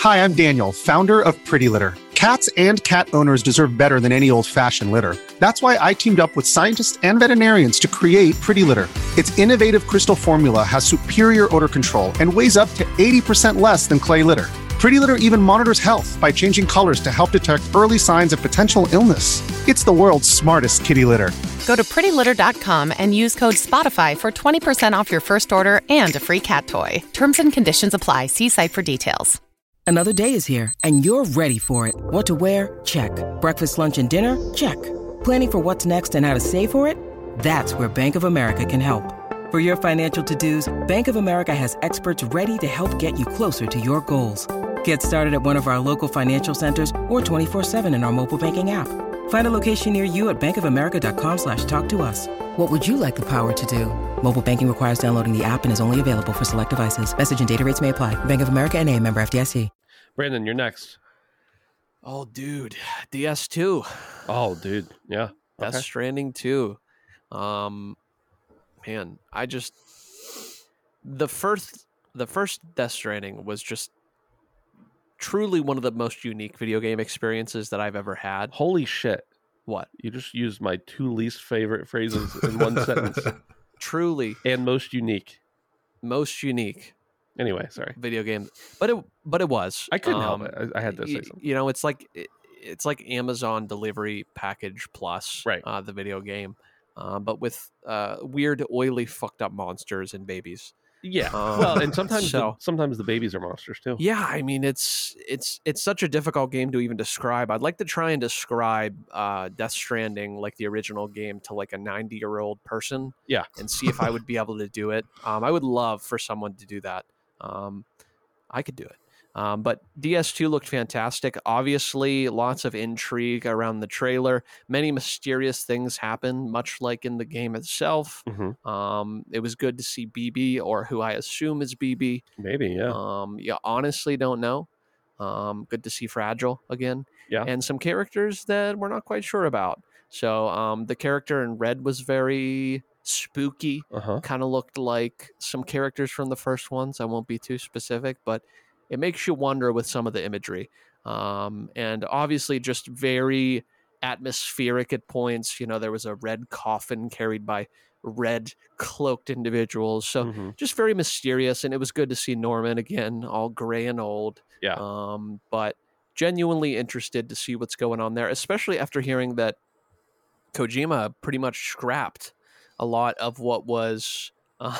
Hi, I'm Daniel, founder of Pretty Litter. Cats and cat owners deserve better than any old fashioned litter. That's why I teamed up with scientists and veterinarians to create Pretty Litter. Its innovative crystal formula has superior odor control and weighs up to 80% less than clay litter. Pretty Litter even monitors health by changing colors to help detect early signs of potential illness. It's the world's smartest kitty litter.
Go to prettylitter.com and use code SPOTIFY for 20% off your first order and a free cat toy. Terms and conditions apply. See site for details.
Another day is here, and you're ready for it. What to wear? Check. Breakfast, lunch, and dinner? Check. Planning for what's next and how to save for it? That's where Bank of America can help. For your financial to dos, Bank of America has experts ready to help get you closer to your goals. Get started at one of our local financial centers or 24-7 in our mobile banking app. Find a location near you at bankofamerica.com slash talk to us. What would you like the power to do? Mobile banking requires downloading the app and is only available for select devices. Message and data rates may apply. Bank of America and a member FDIC.
Brandon, you're next.
Oh, dude, DS2,
Oh, dude. Yeah.
Death
Okay.
Stranding 2. Um, man, I just the first the first Death Stranding was just truly one of the most unique video game experiences that I've ever had.
Holy shit.
What?
You just used my two least favorite phrases in one sentence.
Truly
And most unique.
most unique
Anyway, sorry.
video game, but it but it was.
I couldn't help
Um,
it. I, I had to say
y-
something.
You know, it's like it- it's like Amazon delivery package plus,
Right.
Uh, the video game, uh, but with uh, weird, oily, fucked up monsters and babies.
Yeah.
Um,
well, and sometimes
so-
the, sometimes the babies are monsters too.
Yeah, I mean it's it's it's such a difficult game to even describe. I'd like to try and describe uh, Death Stranding like the original game to like a ninety year old person.
Yeah.
and see if I would be able to do it. Um, I would love for someone to do that. Um, I could do it. Um, but DS2 looked fantastic. Obviously, lots of intrigue around the trailer. Many mysterious things happen, much like in the game itself.
hmm
Um, it was good to see BB, or who I assume is BB.
Maybe, yeah.
Um, yeah, honestly, don't know. Um, good to see Fragile again.
Yeah.
And some characters that we're not quite sure about. So um, the character in Red was very spooky.
Uh huh.
Kind of looked like some characters from the first ones. I won't be too specific, but it makes you wonder with some of the imagery. Um, and obviously, just very atmospheric at points. You know, there was a red coffin carried by red cloaked individuals. So
hmm
just very mysterious and it was good to see norman again all gray and old
Yeah.
um but genuinely interested to see what's going on there especially after hearing that kojima pretty much scrapped a lot of what was um,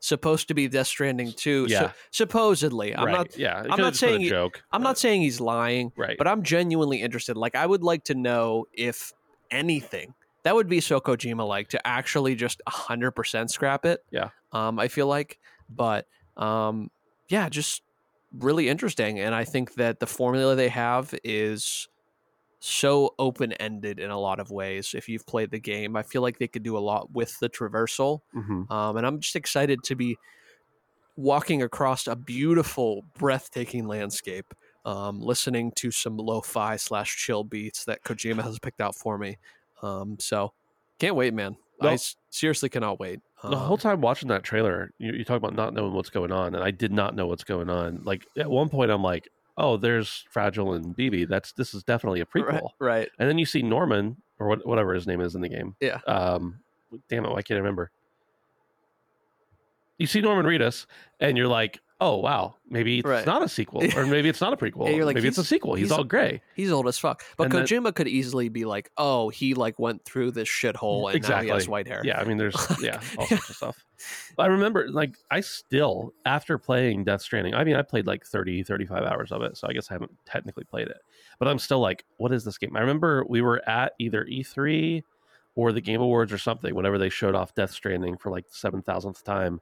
supposed to be death stranding 2 so-
Yeah.
supposedly i'm
right.
not
yeah.
I'm not saying
joke.
i'm not saying he's lying
right.
but i'm genuinely interested like i would like to know if anything that would be so kojima like to actually just 100% scrap it
Yeah.
um i feel like but um yeah just really interesting and i think that the formula they have is so open-ended in a lot of ways if you've played the game i feel like they could do a lot with the traversal
Mhm.
um, and i'm just excited to be walking across a beautiful breathtaking landscape um, listening to some lo-fi slash chill beats that kojima has picked out for me um, so can't wait man i
No.
s- seriously cannot wait
The whole
Um,
time watching that trailer, you, you talk about not knowing what's going on, and I did not know what's going on. Like at one point, I'm like, "Oh, there's Fragile and BB. That's this is definitely a prequel."
right, right
And then you see Norman or what, whatever his name is in the game.
Yeah.
Um, damn it, why can't I remember? You see Norman Reedus, and you're like, "Oh wow, maybe it's
Right.
not a sequel, or maybe it's not a prequel.
Yeah, you're like,
maybe it's a sequel. He's,
he's-
all gray."
He's old as fuck. But
And
Kojima could easily be like, oh, he like went through this shithole and now he has white hair.
Yeah, I mean, there's yeah, all sorts of stuff. I remember, like, I still after playing Death Stranding. I mean, I played like 30, 35 hours of it, so I guess I haven't technically played it, but I'm still like, what is this game? I remember we were at either E3 or the Game Awards or something whenever they showed off Death Stranding for like the seven thousandth time,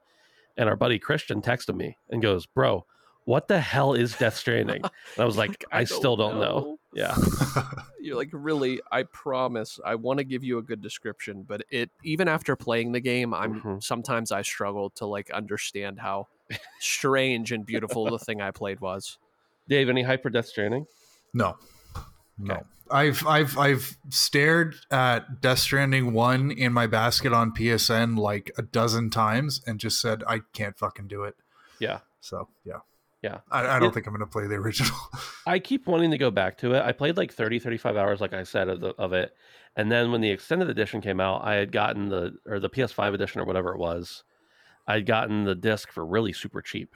and our buddy Christian texted me and goes, "Bro, what the hell is Death Stranding? And I was like, I, still don't know. Yeah.
You're like, really? I promise. I want to give you a good description, but it even after playing the game, I'm
Mhm.
sometimes I struggle to like understand how strange and beautiful the thing I played was.
Dave, any hype for Death Stranding?
No. No.
Okay.
I've I've I've stared at Death Stranding 1 in my basket on PSN like a dozen times and just said I can't fucking do it.
Yeah.
So, yeah.
Yeah.
I, I don't
It-
think I'm going to play the original.
I keep wanting to go back to it. I played like 30, 35 hours, like I said, of, the, of it. And then when the extended edition came out, I had gotten the, or the PS5 edition or whatever it was, I'd gotten the disc for really super cheap,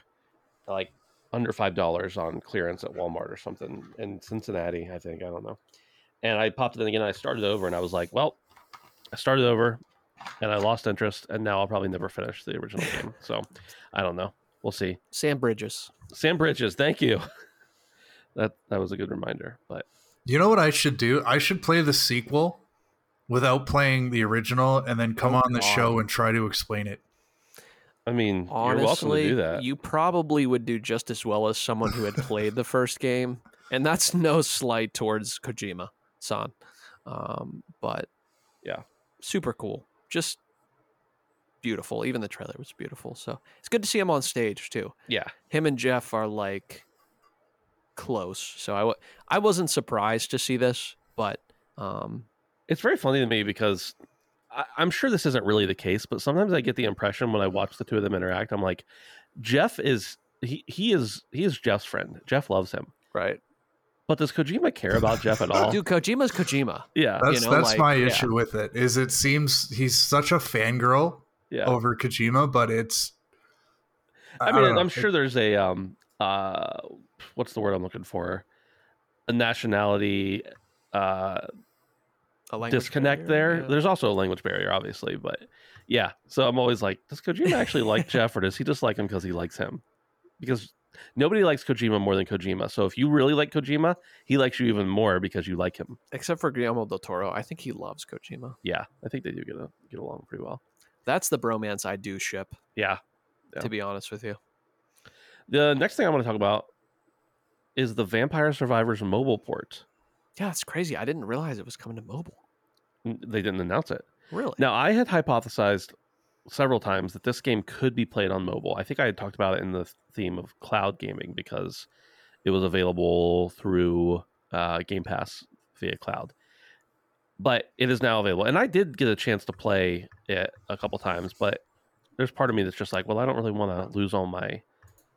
like under $5 on clearance at Walmart or something in Cincinnati, I think. I don't know. And I popped it in again. I started over and I was like, well, I started over and I lost interest. And now I'll probably never finish the original game. So I don't know. We'll see.
Sam Bridges.
Sam Bridges, thank you. That that was a good reminder. But
you know what I should do? I should play the sequel without playing the original and then come
Oh,
on the
God.
show and try to explain it.
I mean,
Honestly,
you're welcome to do that.
you probably would do just as well as someone who had played the first game, and that's no slight towards Kojima san. Um, but
Yeah.
super cool. Just beautiful. Even the trailer was beautiful. So it's good to see him on stage too.
yeah,
Him and Jeff are like close. So I w- I wasn't surprised to see this, but um,
it's very funny to me because I, I'm sure this isn't really the case, but sometimes I get the impression when I watch the two of them interact, I'm like, Jeff is he he is he is Jeff's friend. Jeff loves him,
right,
but does Kojima care about Jeff at all?
dude, Kojima's Kojima.
yeah,
That's
know,
that's
like,
my
yeah.
issue with it. Is it seems he's such a fangirl
yeah.
over Kojima, but it's
I
don't
mean,
know.
I'm sure there's a um uh what's the word I'm looking for? A nationality uh
A language
disconnect
barrier,
there.
yeah.
There's also a language barrier, obviously, but yeah. So I'm always like, does Kojima actually like Jeff, or does he just like him because he likes him? Because nobody likes Kojima more than Kojima. So if you really like Kojima, he likes you even more because you like him.
except for Guillermo del Toro. I think he loves Kojima.
Yeah, I think they do get a, get along pretty well.
That's the bromance I do ship,
Yeah. Yeah.
to be honest with you.
The next thing I want to talk about is the Vampire Survivors mobile port.
Yeah, it's crazy. I didn't realize it was coming to mobile.
They didn't announce it.
Really?
Now, I had hypothesized several times that this game could be played on mobile. I think I had talked about it in the theme of cloud gaming because it was available through uh, Game Pass via cloud. But it is now available. And I did get a chance to play it a couple times, but there's part of me that's just like, well, I don't really want to lose all my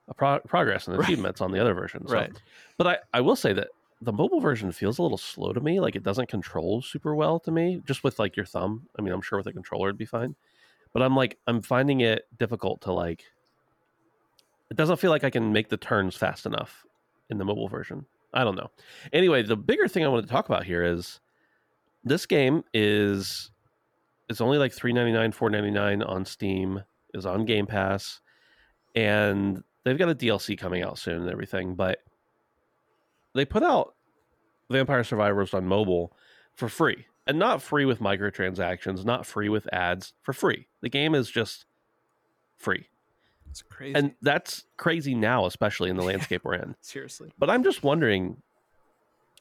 uh, pro- progress and
Right.
achievements on the other version. So-
Right.
But I, I will say that the mobile version feels a little slow to me. Like it doesn't control super well to me, just with like your thumb. I mean, I'm sure with a controller it'd be fine. But I'm like, I'm finding it difficult to like, it doesn't feel like I can make the turns fast enough in the mobile version. I don't know. Anyway, the bigger thing I wanted to talk about here is this game is it's only like three ninety nine, four ninety nine on Steam, is on Game Pass, and they've got a DLC coming out soon and everything, but they put out Vampire Survivors on mobile for free. And not free with microtransactions, not free with ads, for free. The game is just free.
It's crazy.
And that's crazy now, especially in the landscape we're in.
Seriously.
But I'm just wondering,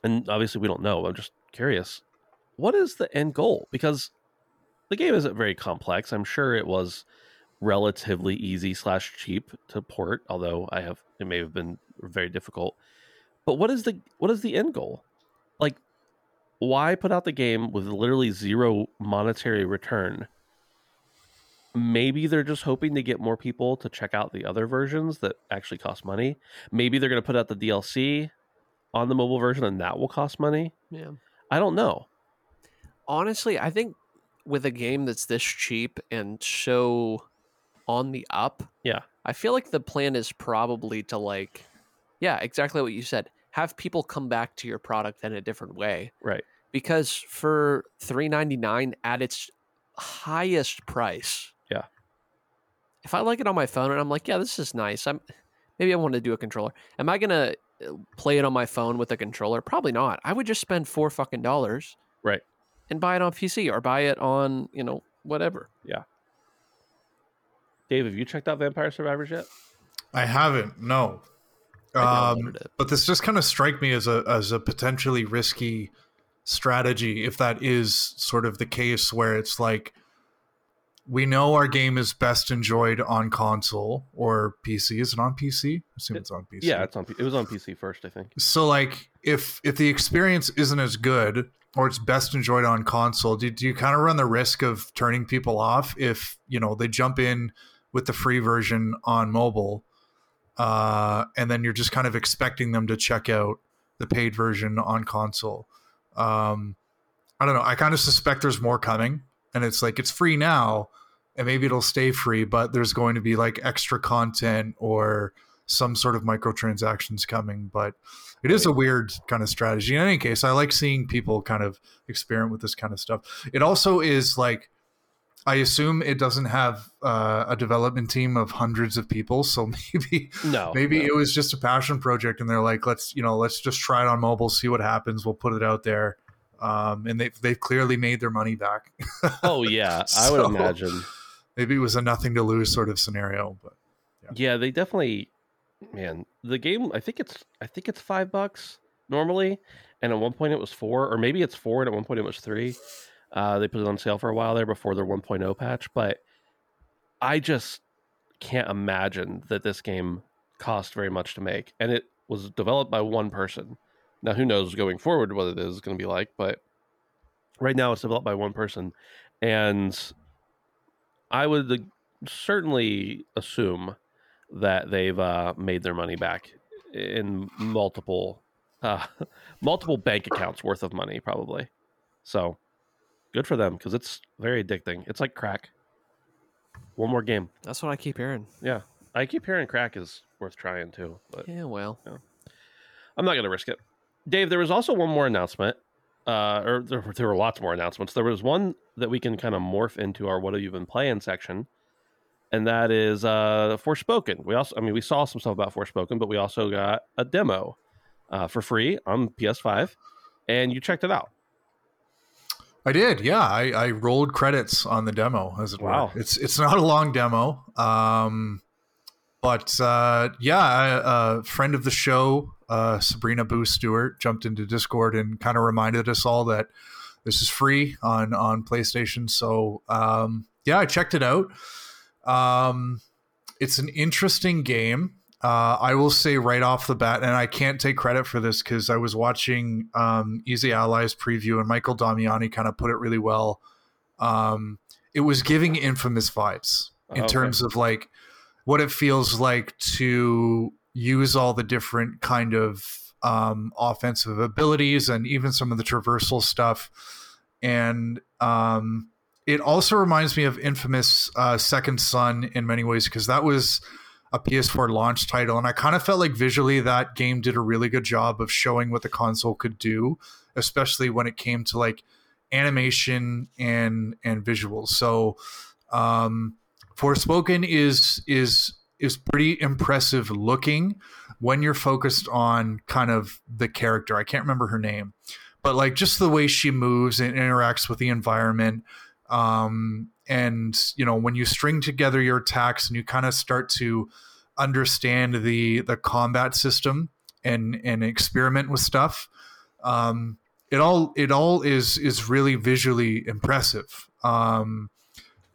and obviously we don't know, I'm just curious, what is the end goal? Because the game isn't very complex. I'm sure it was relatively easy slash cheap to port, although I have it may have been very difficult. But what is the what is the end goal? Like why put out the game with literally zero monetary return? Maybe they're just hoping to get more people to check out the other versions that actually cost money. Maybe they're going to put out the DLC on the mobile version and that will cost money.
Yeah.
I don't know.
Honestly, I think with a game that's this cheap and so on the up,
Yeah.
I feel like the plan is probably to like, yeah, exactly what you said. Have people come back to your product in a different way.
Right.
Because for three ninety nine at its highest price,
Yeah.
If I like it on my phone and I'm like, yeah, this is nice. I'm maybe I want to do a controller. Am I gonna uh, play it on my phone with a controller? Probably not. I would just spend four fucking dollars,
Right.
and buy it on PC or buy it on you know whatever. Yeah.
Dave, have you checked out Vampire Survivors yet?
I haven't. No.
I
Um, but this just kind of strike me as a as a potentially risky strategy if that is sort of the case where it's like we know our game is best enjoyed on console or PC. Is it on PC? I assume it's on PC.
Yeah, it's on. P- It was on PC first, I think.
So like if if the experience isn't as good or it's best enjoyed on console, do, do you kind of run the risk of turning people off if you know they jump in with the free version on mobile, uh, and then you're just kind of expecting them to check out the paid version on console? Um, I don't know. I kind of suspect there's more coming, and it's like it's free now, and maybe it'll stay free, but there's going to be like extra content or some sort of microtransactions coming. But it is a weird kind of strategy. In any case, I like seeing people kind of experiment with this kind of stuff. It also is like, I assume it doesn't have uh, a development team of hundreds of people, so maybe
No,
maybe
no.
it was just a passion project, and they're like, let's you know, let's just try it on mobile, see what happens. We'll put it out there, um, and they've they've clearly made their money back.
Oh yeah, I would imagine.
maybe it was a nothing to lose sort of scenario, but
yeah, Yeah, they definitely. Man, the game. I think it's. I think it's five bucks normally, and at one point it was four, or maybe it's four, and at one point it was three. Uh, they put it on sale for a while there before their 1.0 patch, but I just can't imagine that this game cost very much to make, and it was developed by one person. Now, who knows going forward what it is going to be like, but right now it's developed by one person, and I would certainly assume that they've uh, made their money back in multiple uh, multiple bank accounts worth of money, probably. So good for them because it's very addicting. It's like crack. One more game.
That's what I keep hearing.
Yeah, I keep hearing crack is worth trying too, but
Yeah, well,
I'm not to risk it. Dave, there was also one more announcement, uh, or there, were- there were lots more announcements. There was one that we can kind of morph into our "What have you been playing?" section, and that is uh, Forspoken. We also, I mean, we saw some stuff about Forspoken, but we also got a demo uh, for free on PS5, and you checked it out.
I did, yeah. I, I rolled credits on the demo, as it
Wow.
were. It's it's not a long demo, um, but uh, yeah, a, a friend of the show, uh, Sabrina Boo Stewart, jumped into Discord and kind of reminded us all that this is free on on PlayStation. So um, yeah, I checked it out. Um, it's an interesting game. Uh, I will say right off the bat, and I can't take credit for this because I was watching um, Easy Allies preview, and Michael Damiani kind of put it really well. Um, it was giving infamous vibes in
Okay.
terms of like what it feels like to use all the different kind of um, offensive abilities and even some of the traversal stuff. And um, it also reminds me of Infamous uh, Second Son in many ways because that was a PS4 launch title, and I kind of felt like visually that game did a really good job of showing what the console could do, especially when it came to like animation and and visuals. So, um, Forspoken is is is pretty impressive looking when you're focused on kind of the character. I can't remember her name, but like just the way she moves and interacts with the environment um, and you know when you string together your attacks and you kind of start to understand the the combat system and and experiment with stuff um, it all it all is is really visually impressive. Um,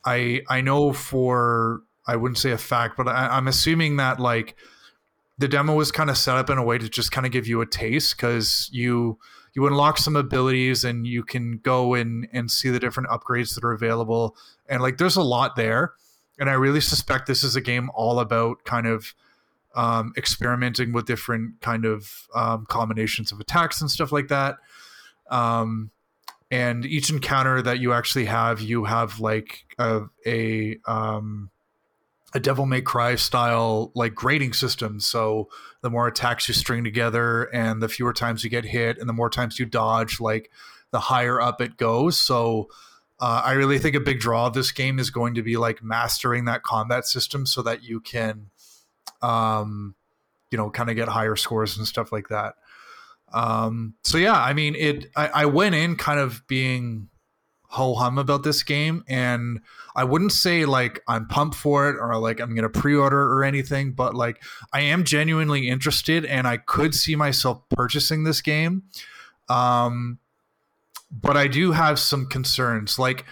i i know for i wouldn't say a fact but I, i'm assuming that like the demo was kind of set up in a way to just kind of give you a taste because you you unlock some abilities and you can go and and see the different upgrades that are available. And like there's a lot there. And i really suspect this is a game all about kind of um, experimenting with different kind of um, combinations of attacks and stuff like that. Um, and each encounter that you actually have you have like a, a um, a devil may cry style like grading system. So the more attacks you string together and the fewer times you get hit and the more times you dodge like the higher up it goes. So uh, i really think a big draw of this game is going to be like mastering that combat system so that you can um you know kind of get higher scores and stuff like that. Um so yeah i mean it i, I went in kind of being ho hum about this game, and I wouldn't say like I'm pumped for it or like I'm gonna pre-order or anything, but like I am genuinely interested, and I could see myself purchasing this game. Um, but I do have some concerns, like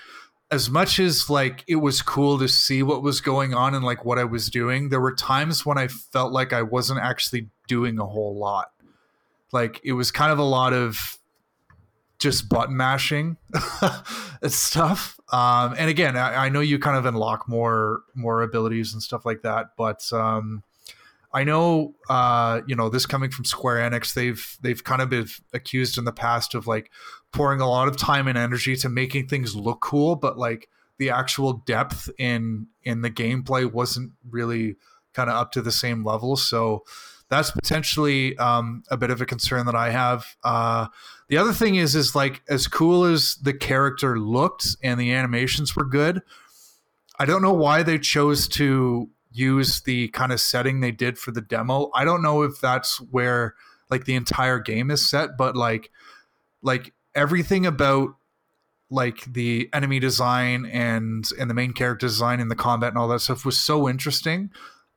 as much as like it was cool to see what was going on and like what I was doing, there were times when I felt like I wasn't actually doing a whole lot. Like it was kind of a lot of just button mashing stuff. Um, and again, I, I, know you kind of unlock more more abilities and stuff like that, but um, I know uh, you know this coming from Square Enix, they've they've kind of been accused in the past of like pouring a lot of time and energy to making things look cool, but like the actual depth in in the gameplay wasn't really kind of up to the same level. So that's potentially um, a bit of a concern that I have. Uh, the other thing is, is like as cool as the character looked and the animations were good. I don't know why they chose to use the kind of setting they did for the demo. I don't know if that's where like the entire game is set, but like like everything about like the enemy design and and the main character design and the combat and all that stuff was so interesting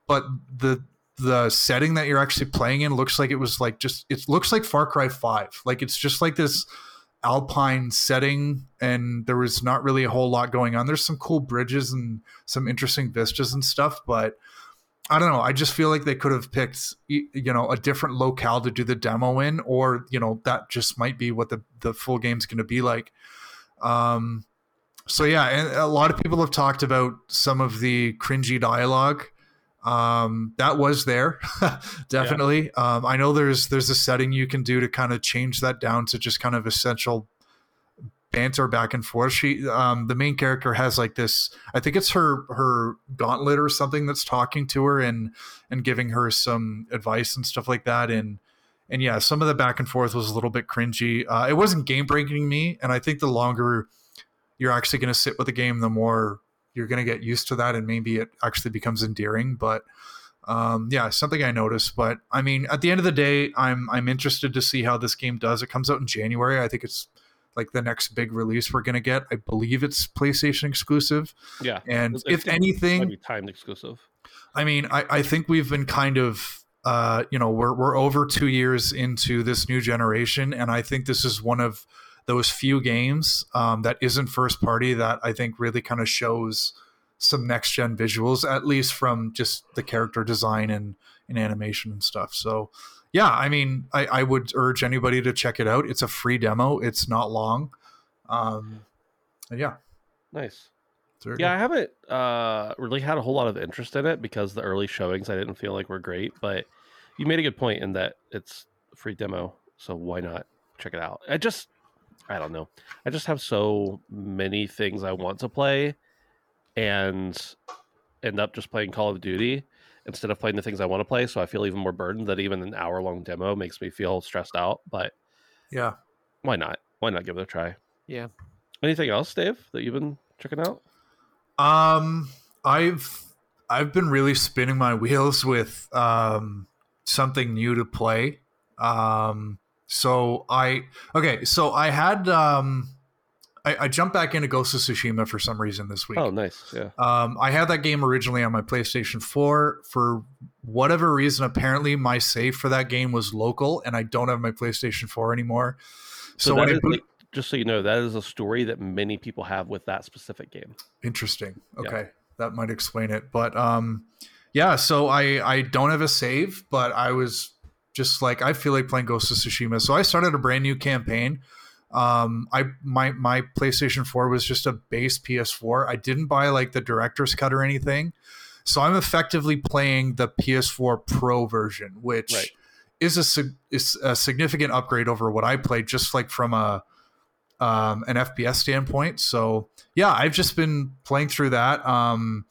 but the the setting that you're actually playing in looks like it was like just it looks like Far Cry 5 like it's just like this alpine setting and there was not really a whole lot going on there's some cool bridges and some interesting vistas and stuff but I don't know. I just feel like they could have picked, you know, a different locale to do the demo in, or you know, that just might be what the the full game's going to be like. Um, so yeah, and a lot of people have talked about some of the cringy dialogue. Um, that was there, definitely. Yeah. Um, I know there's there's a setting you can do to kind of change that down to just kind of essential banter back and forth. She, um, the main character has like this. I think it's her her gauntlet or something that's talking to her and and giving her some advice and stuff like that. And and yeah, some of the back and forth was a little bit cringy. Uh, it wasn't game breaking me, and I think the longer you're actually going to sit with the game, the more you're going to get used to that, and maybe it actually becomes endearing. But um, yeah, something I noticed. But I mean, at the end of the day, I'm I'm interested to see how this game does. It comes out in January. I think it's like the next big release we're gonna get. I believe it's PlayStation exclusive.
Yeah,
and it's, if anything,
timed exclusive.
I mean, I, I think we've been kind of, uh, you know, we're we're over two years into this new generation, and I think this is one of those few games um, that isn't first party that I think really kind of shows some next gen visuals, at least from just the character design and, and animation and stuff. So yeah, I mean, I, I would urge anybody to check it out. It's a free demo. It's not long. Um, yeah,
nice. Yeah, I haven't uh, really had a whole lot of interest in it because the early showings I didn't feel like were great. But you made a good point in that it's a free demo, so why not check it out? I just, I don't know. I just have so many things I want to play, and end up just playing Call of Duty instead of playing the things I want to play. So I feel even more burdened that even an hour long demo makes me feel stressed out. But
yeah,
why not? Why not give it a try?
Yeah.
Anything else, Dave, that you've been checking out?
Um, I've I've been really spinning my wheels with um something new to play. Um, so I okay, so I had um I, I, jumped back into Ghost of Tsushima for some reason this week.
Oh, nice. Yeah.
Um, I had that game originally on my PlayStation 4. For whatever reason, apparently my save for that game was local, and I don't have my PlayStation 4 anymore.
So, so when boot- just so you know, that is a story that many people have with that specific game.
Interesting. Okay, yeah. that might explain it. But um, yeah, so I I don't have a save, but I was just like I feel like playing Ghost of Tsushima, so I started a brand new campaign um, I my my PlayStation 4 was just a base PS4. I didn't buy like the director's cut or anything. So I'm effectively playing the PS4 Pro version, which right. is a is a significant upgrade over what I played just like from a um, an FPS standpoint. So yeah, I've just been playing through that. Um,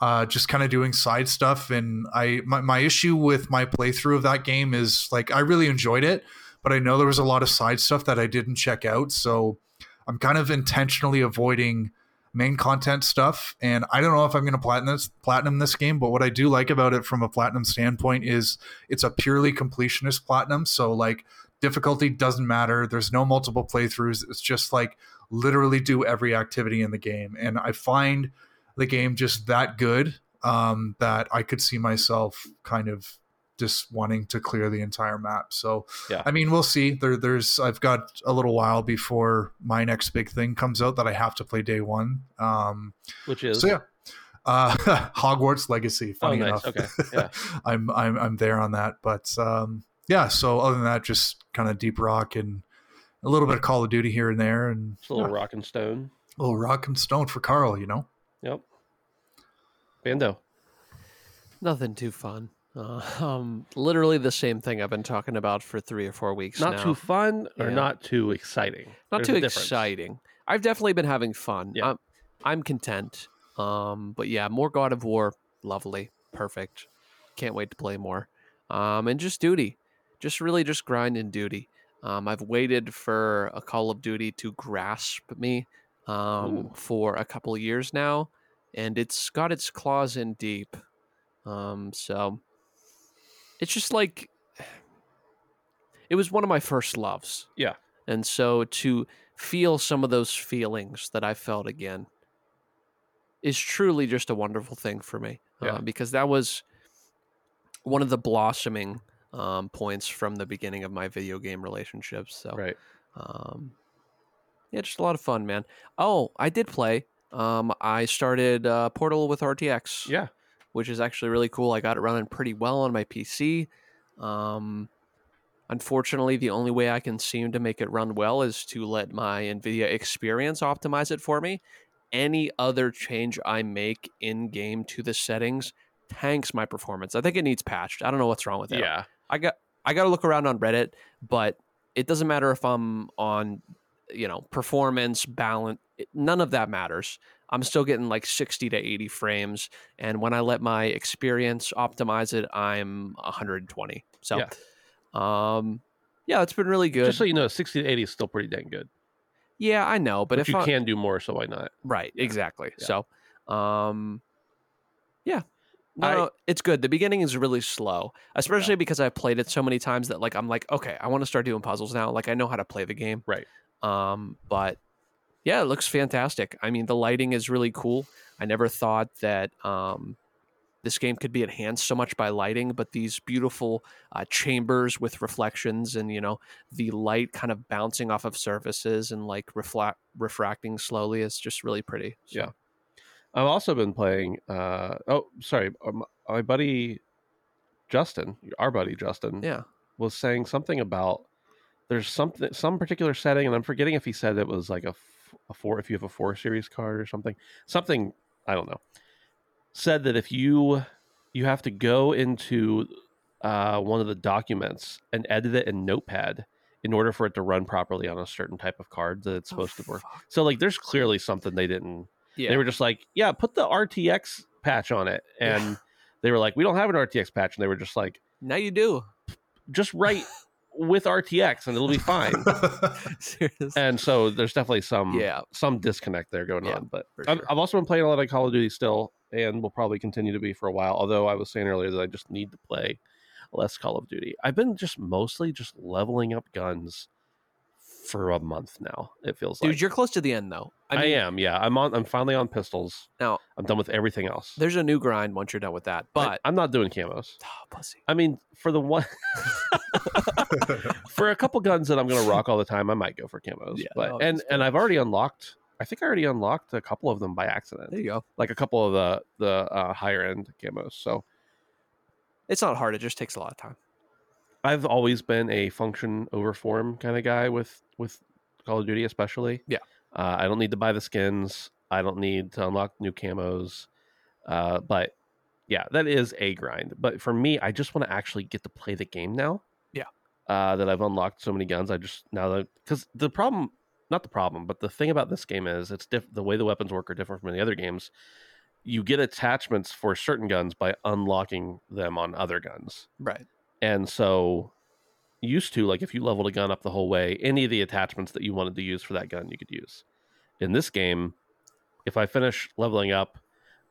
uh, just kind of doing side stuff, and I my, my issue with my playthrough of that game is like I really enjoyed it but I know there was a lot of side stuff that I didn't check out. So I'm kind of intentionally avoiding main content stuff. And I don't know if I'm going to platinum this, platinum this game, but what I do like about it from a platinum standpoint is it's a purely completionist platinum. So like difficulty doesn't matter. There's no multiple playthroughs. It's just like literally do every activity in the game. And I find the game just that good um, that I could see myself kind of just wanting to clear the entire map. So,
Yeah.
I mean, we'll see. There, there's I've got a little while before my next big thing comes out that I have to play day one. Um,
Which is
so yeah, uh, Hogwarts Legacy.
Oh,
Funny
nice.
enough,
Okay. Yeah.
I'm I'm I'm there on that. But um, yeah, so other than that, just kind of deep rock and a little bit of Call of Duty here and there, and
Just a little
yeah,
rock and stone.
a little rock and stone for Karl. You know,
Yep. Bando.
Nothing too fun. Uh, um, literally the same thing I've been talking about for three or four weeks
Not
now.
too fun or
Yeah.
not too exciting.
Not
There's
too exciting. I've definitely been having fun.
Yeah.
I'm, I'm content. Um, but yeah, more God of War, lovely, perfect. Can't wait to play more. Um, and just duty, just really just grind and duty. Um, I've waited for a Call of Duty to grasp me um, for a couple of years now, and it's got its claws in deep. Um, so it's just like it was one of my first loves.
Yeah.
And so to feel some of those feelings that I felt again is truly just a wonderful thing for me.
Yeah.
Uh, because that was one of the blossoming um, points from the beginning of my video game relationships. So,
Right.
um, yeah, just a lot of fun, man. Oh, I did play. Um, I started uh, Portal with RTX
Yeah.
which is actually really cool. I got it running pretty well on my PC. Um, unfortunately, the only way I can seem to make it run well is to let my NVIDIA Experience optimize it for me. Any other change I make in game to the settings tanks my performance. I think it needs patched. I don't know what's wrong with it.
Yeah.
I got I got to look around on Reddit, but it doesn't matter if I'm on, you know, performance, balance, none of that matters. I'm still getting like 60 to 80 frames, and when I let my experience optimize it, I'm 120. So,
Yeah.
um, yeah, it's been really good.
Just so you know, 60 to 80 is still pretty dang good.
yeah, I know, but,
But,
if
you
I,
can do more, so why not?
Right, exactly.
Yeah.
So, um, yeah. No,
I-
no, it's good. The beginning is really slow, especially because I've played it so many times that like I'm like, okay, I want to start doing puzzles now. Like I know how to play the game.
Right.
Um, but yeah, it looks fantastic. I mean, the lighting is really cool. I never thought that um this game could be enhanced so much by lighting, but these beautiful uh, chambers with reflections and you know the light kind of bouncing off of surfaces and like reflect refracting slowly is just really pretty. So,
Yeah. I've also been playing. Uh, oh, sorry, um, my buddy Justin, our buddy Justin,
Yeah.
was saying something about there's something some particular setting, and I'm forgetting if he said it was like a, a four if you have a four series card or something. Something I don't know. Said that if you you have to go into uh, one of the documents and edit it in Notepad in order for it to run properly on a certain type of card that it's supposed to work. So like, there's clearly something they didn't
Yeah.
they were just like, yeah, put the RTX patch on it. And they were like, we don't have an RTX patch. And they were just like,
now you do.
just write with RTX and it'll be fine.
Seriously.
and so there's definitely some
Yeah.
some disconnect there going
Yeah,
on. But I've,
sure.
I've also been playing a lot of Call of Duty still, and will probably continue to be for a while. Although I was saying earlier that I just need to play less Call of Duty. I've been just mostly just leveling up guns for a month now. It feels
Dude,
like
you're close to the end though.
I,
I
am. Yeah, I'm on. I'm finally on pistols.
Now-
I'm done with everything else.
there's a new grind once you're done with that.
I-
But
I'm not doing camos.
oh, pussy.
I mean, for the one, for a couple guns that I'm going to rock all the time, I might go for camos.
Yeah,
but
no,
and and. I've already unlocked. I think I already unlocked a couple of them by accident,
There you go.
like a couple of the the uh, higher end camos. So
It's not hard. It just takes a lot of time.
I've always been a function over form kind of guy with with Call of Duty, especially.
Yeah.
Uh, I don't need to buy the skins. I don't need to unlock new camos. Uh, but yeah, that is a grind. But for me, I just want to actually get to play the game now. Uh, that I've unlocked so many guns. I just now that because the problem, not the problem, but the thing about this game is it's diff- the way the weapons work are different from the other games. You get attachments for certain guns by unlocking them on other guns.
Right.
And so, used to, like, if you leveled a gun up the whole way, any of the attachments that you wanted to use for that gun, you could use. In this game, if I finish leveling up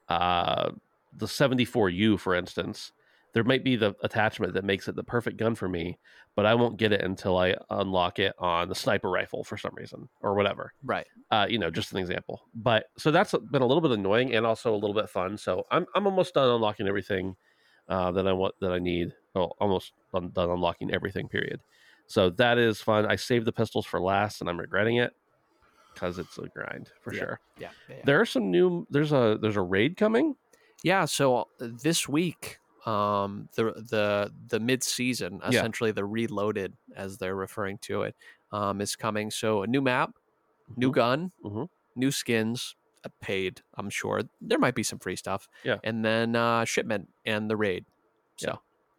uh, the 74U, for instance, there might be the attachment that makes it the perfect gun for me, but I won't get it until I unlock it on the sniper rifle for some reason or whatever.
Right.
Uh, you know, just an example. But so that's been a little bit annoying and also a little bit fun. So I'm I'm almost done unlocking everything uh, that I want that I need. Well, almost done, done unlocking everything. Period. So that is fun. I saved the pistols for last, and I'm regretting it because it's a grind for
Yeah.
sure.
Yeah. yeah, yeah.
There are some new. There's a there's a raid coming.
Yeah, so this week, um, the the the mid season,
Yeah.
essentially the reloaded, as they're referring to it, um, is coming. So a new map, new
Mhm.
gun,
Mhm.
new skins, uh, paid. I'm sure there might be some free stuff.
Yeah.
and then uh, shipment and the raid. So,
Yeah.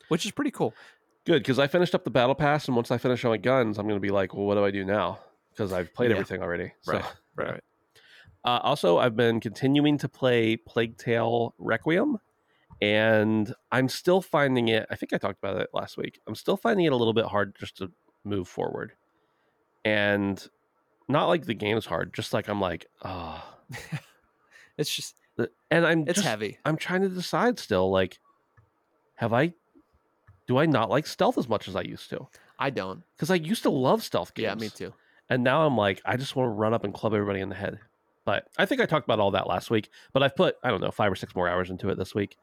which is pretty cool.
Good because I finished up the battle pass, and once I finish all my guns, I'm going to be like, well, what do I do now? Because I've played
Yeah.
everything already.
Right, right, right.
Uh, also, I've been continuing to play Plague Tale Requiem, and I'm still finding it. I think I talked about it last week. I'm still finding it a little bit hard just to move forward, and not like the game's hard. Just like I'm like, oh,
It's just
and I'm
it's
just-
heavy.
I'm trying to decide still. Like, have I? Do I not like stealth as much as I used to?
I don't.
Because I used to love stealth games.
Yeah, me too.
And now I'm like, I just want to run up and club everybody in the head. But I think I talked about all that last week. But I've put, I don't know, five or six more hours into it this week.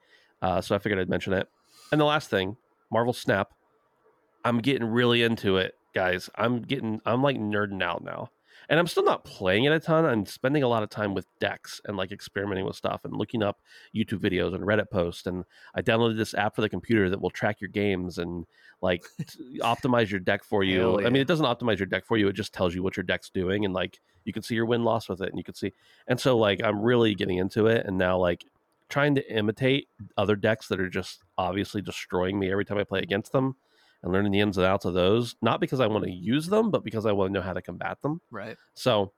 Uh, so I figured I'd mention it. And the last thing, Marvel Snap. I'm getting really into it, guys. I'm getting, I'm like nerding out now. And I'm still not playing it a ton. I'm spending a lot of time with decks and like experimenting with stuff and looking up YouTube videos and Reddit posts. And I downloaded this app for the computer that will track your games and like optimize your deck for you.
Hell
I mean, it doesn't optimize your deck for you. It just tells you what your deck's doing and like you can see your win loss with it and you can see. And so like I'm really getting into it and now like trying to imitate other decks that are just obviously destroying me every time I play against them and learning the ins and outs of those. Not because I want to use them, but because I want to know how to combat them.
Right.
So,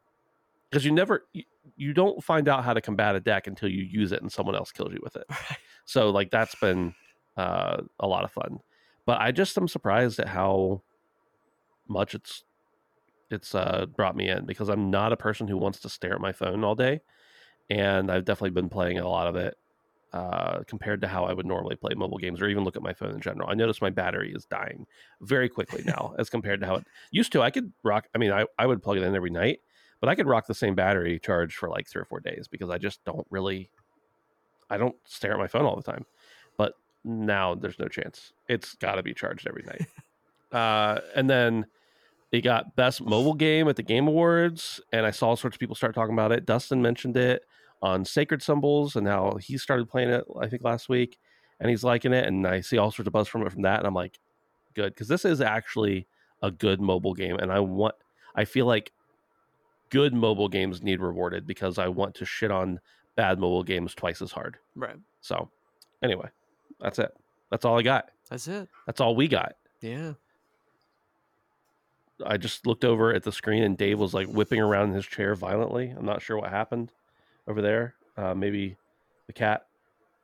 because you never, you, you don't find out how to combat a deck until you use it and someone else kills you with it. So, like, that's been uh, a lot of fun. But I just am surprised at how much it's it's uh, brought me in because I'm not a person who wants to stare at my phone all day, and I've definitely been playing a lot of it uh, compared to how I would normally play mobile games or even look at my phone in general. I notice my battery is dying very quickly now as compared to how it used to. I could rock. I mean, I, I would plug it in every night, but I could rock the same battery charge for like three or four days because I just don't really. I don't stare at my phone all the time, but now there's no chance. It's got to be charged every night. uh, and then it got best mobile game at the Game Awards, and I saw all sorts of people start talking about it. Dustin mentioned it on Sacred Symbols and how he started playing it. I think last week, and he's liking it. And I see all sorts of buzz from it from that, and I'm like, good because this is actually a good mobile game, and I want. I feel like good mobile games need rewarded because I want to shit on bad mobile games twice as hard.
Right.
So, anyway, that's it. That's all I got.
That's it.
That's all we got.
Yeah.
I just looked over at the screen and Dave was like whipping around in his chair violently. I'm not sure what happened over there. Uh, maybe the cat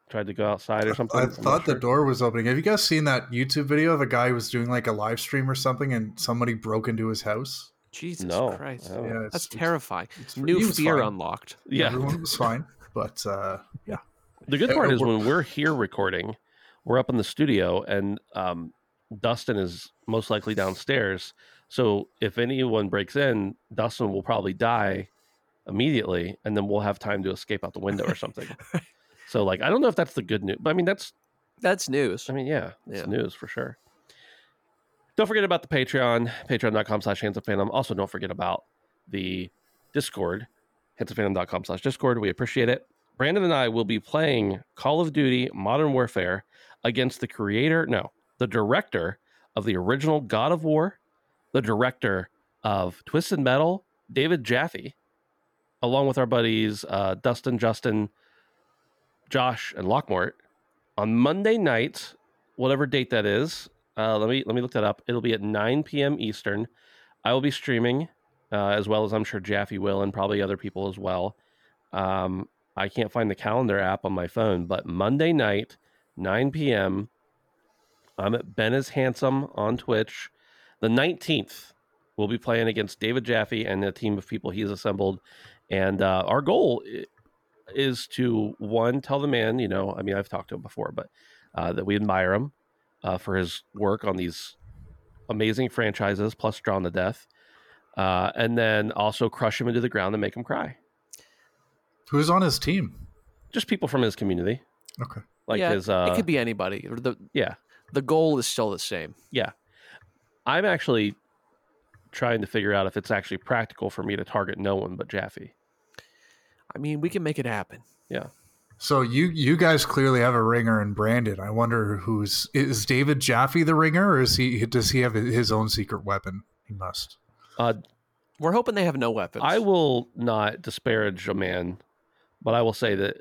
tried to go outside or something.
I
I'm not
thought the
sure.
door was opening. Have you guys seen that YouTube video of a guy who was doing like a live stream or something and somebody broke into his house?
Jesus
No,
Christ.
I
Yeah, it's-
That's
it's-
terrifying.
it's-
New
he
fear
fine.
unlocked.
Yeah.
Everyone was fine. But uh, yeah.
The good part is when we're here recording, we're up in the studio and um, Dustin is most likely downstairs. So if anyone breaks in, Dustin will probably die immediately, and then we'll have time to escape out the window or something. so like, I don't know if that's the good news, but I mean that's
That's news.
I mean, yeah, it's
Yeah.
news for sure. Don't forget about the Patreon, patreon.com slash handsome phantom. Also, don't forget about the Discord, hands handsomephantom.com slash Discord. We appreciate it. Brandon and I will be playing Call of Duty Modern Warfare against the creator, no, the director of the original God of War, the director of Twisted Metal, David Jaffe, along with our buddies uh, Dustin, Justin, Josh, and Lockmort on Monday night, whatever date that is. Uh, let me let me look that up. It'll be at 9 p.m. Eastern. I will be streaming, uh, as well as I'm sure Jaffe will, and probably other people as well. Um, I can't find the calendar app on my phone, but Monday night, 9 p.m. I'm at Ben is Handsome on Twitch. The 19th, we'll be playing against David Jaffe and the team of people he's assembled. And uh, our goal is to one tell the man, you know, I mean, I've talked to him before, but uh, that we admire him uh, for his work on these amazing franchises, plus Drawn to Death, uh, and then also crush him into the ground and make him cry.
Who's on his team?
Just people from his community,
Okay.
like
yeah,
his. Uh,
it could be anybody. The
yeah,
the goal is still the same.
yeah. I'm actually trying to figure out if it's actually practical for me to target no one but Jaffe.
I mean, we can make it happen.
Yeah.
So you you guys clearly have a ringer in Brandon. I wonder who's is David Jaffe the ringer, or is he does he have his own secret weapon? He must.
Uh,
We're hoping they have no weapons.
I will not disparage a man, but I will say that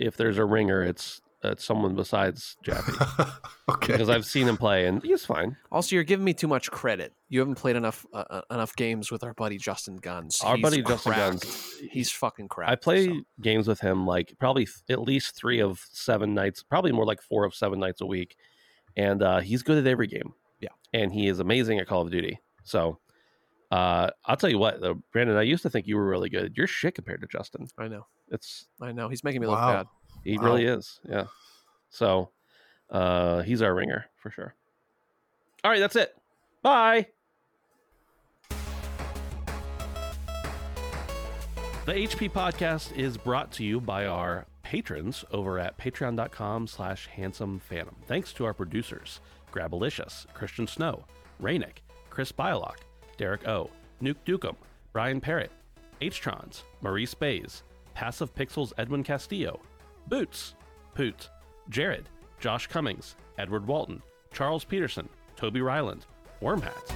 if there's a ringer, it's it's someone besides Jaffe
okay.
because I've seen him play and he's fine.
Also, you're giving me too much credit. You haven't played enough uh, uh, enough games with our buddy Justin Guns.
Our
He's
buddy Justin
cracked.
Guns,
He's fucking crap.
I play
so.
games with him like probably th- at least three of seven nights, probably more like four of seven nights a week, and uh, he's good at every game.
Yeah.
and he is amazing at Call of Duty. So. Uh, I'll tell you what, though, Brandon. I used to think you were really good. You're shit compared to Justin.
I know.
It's
I know. He's making me look
Wow.
bad.
He
Wow.
really is. Yeah. So uh he's our ringer for sure. All right, that's it. Bye. The HP podcast is brought to you by our patrons over at patreon.com slash handsome phantom. Thanks to our producers, Grabalicious, Christian Snow, Rainick, Chris Bylock, Derek O, Nuke Dukem, Brian Parrott, H-Trons, Maurice Bays, Passive Pixels Edwin Castillo, Boots, Poot, Jared, Josh Cummings, Edward Walton, Charles Peterson, Toby Ryland, Wormhat,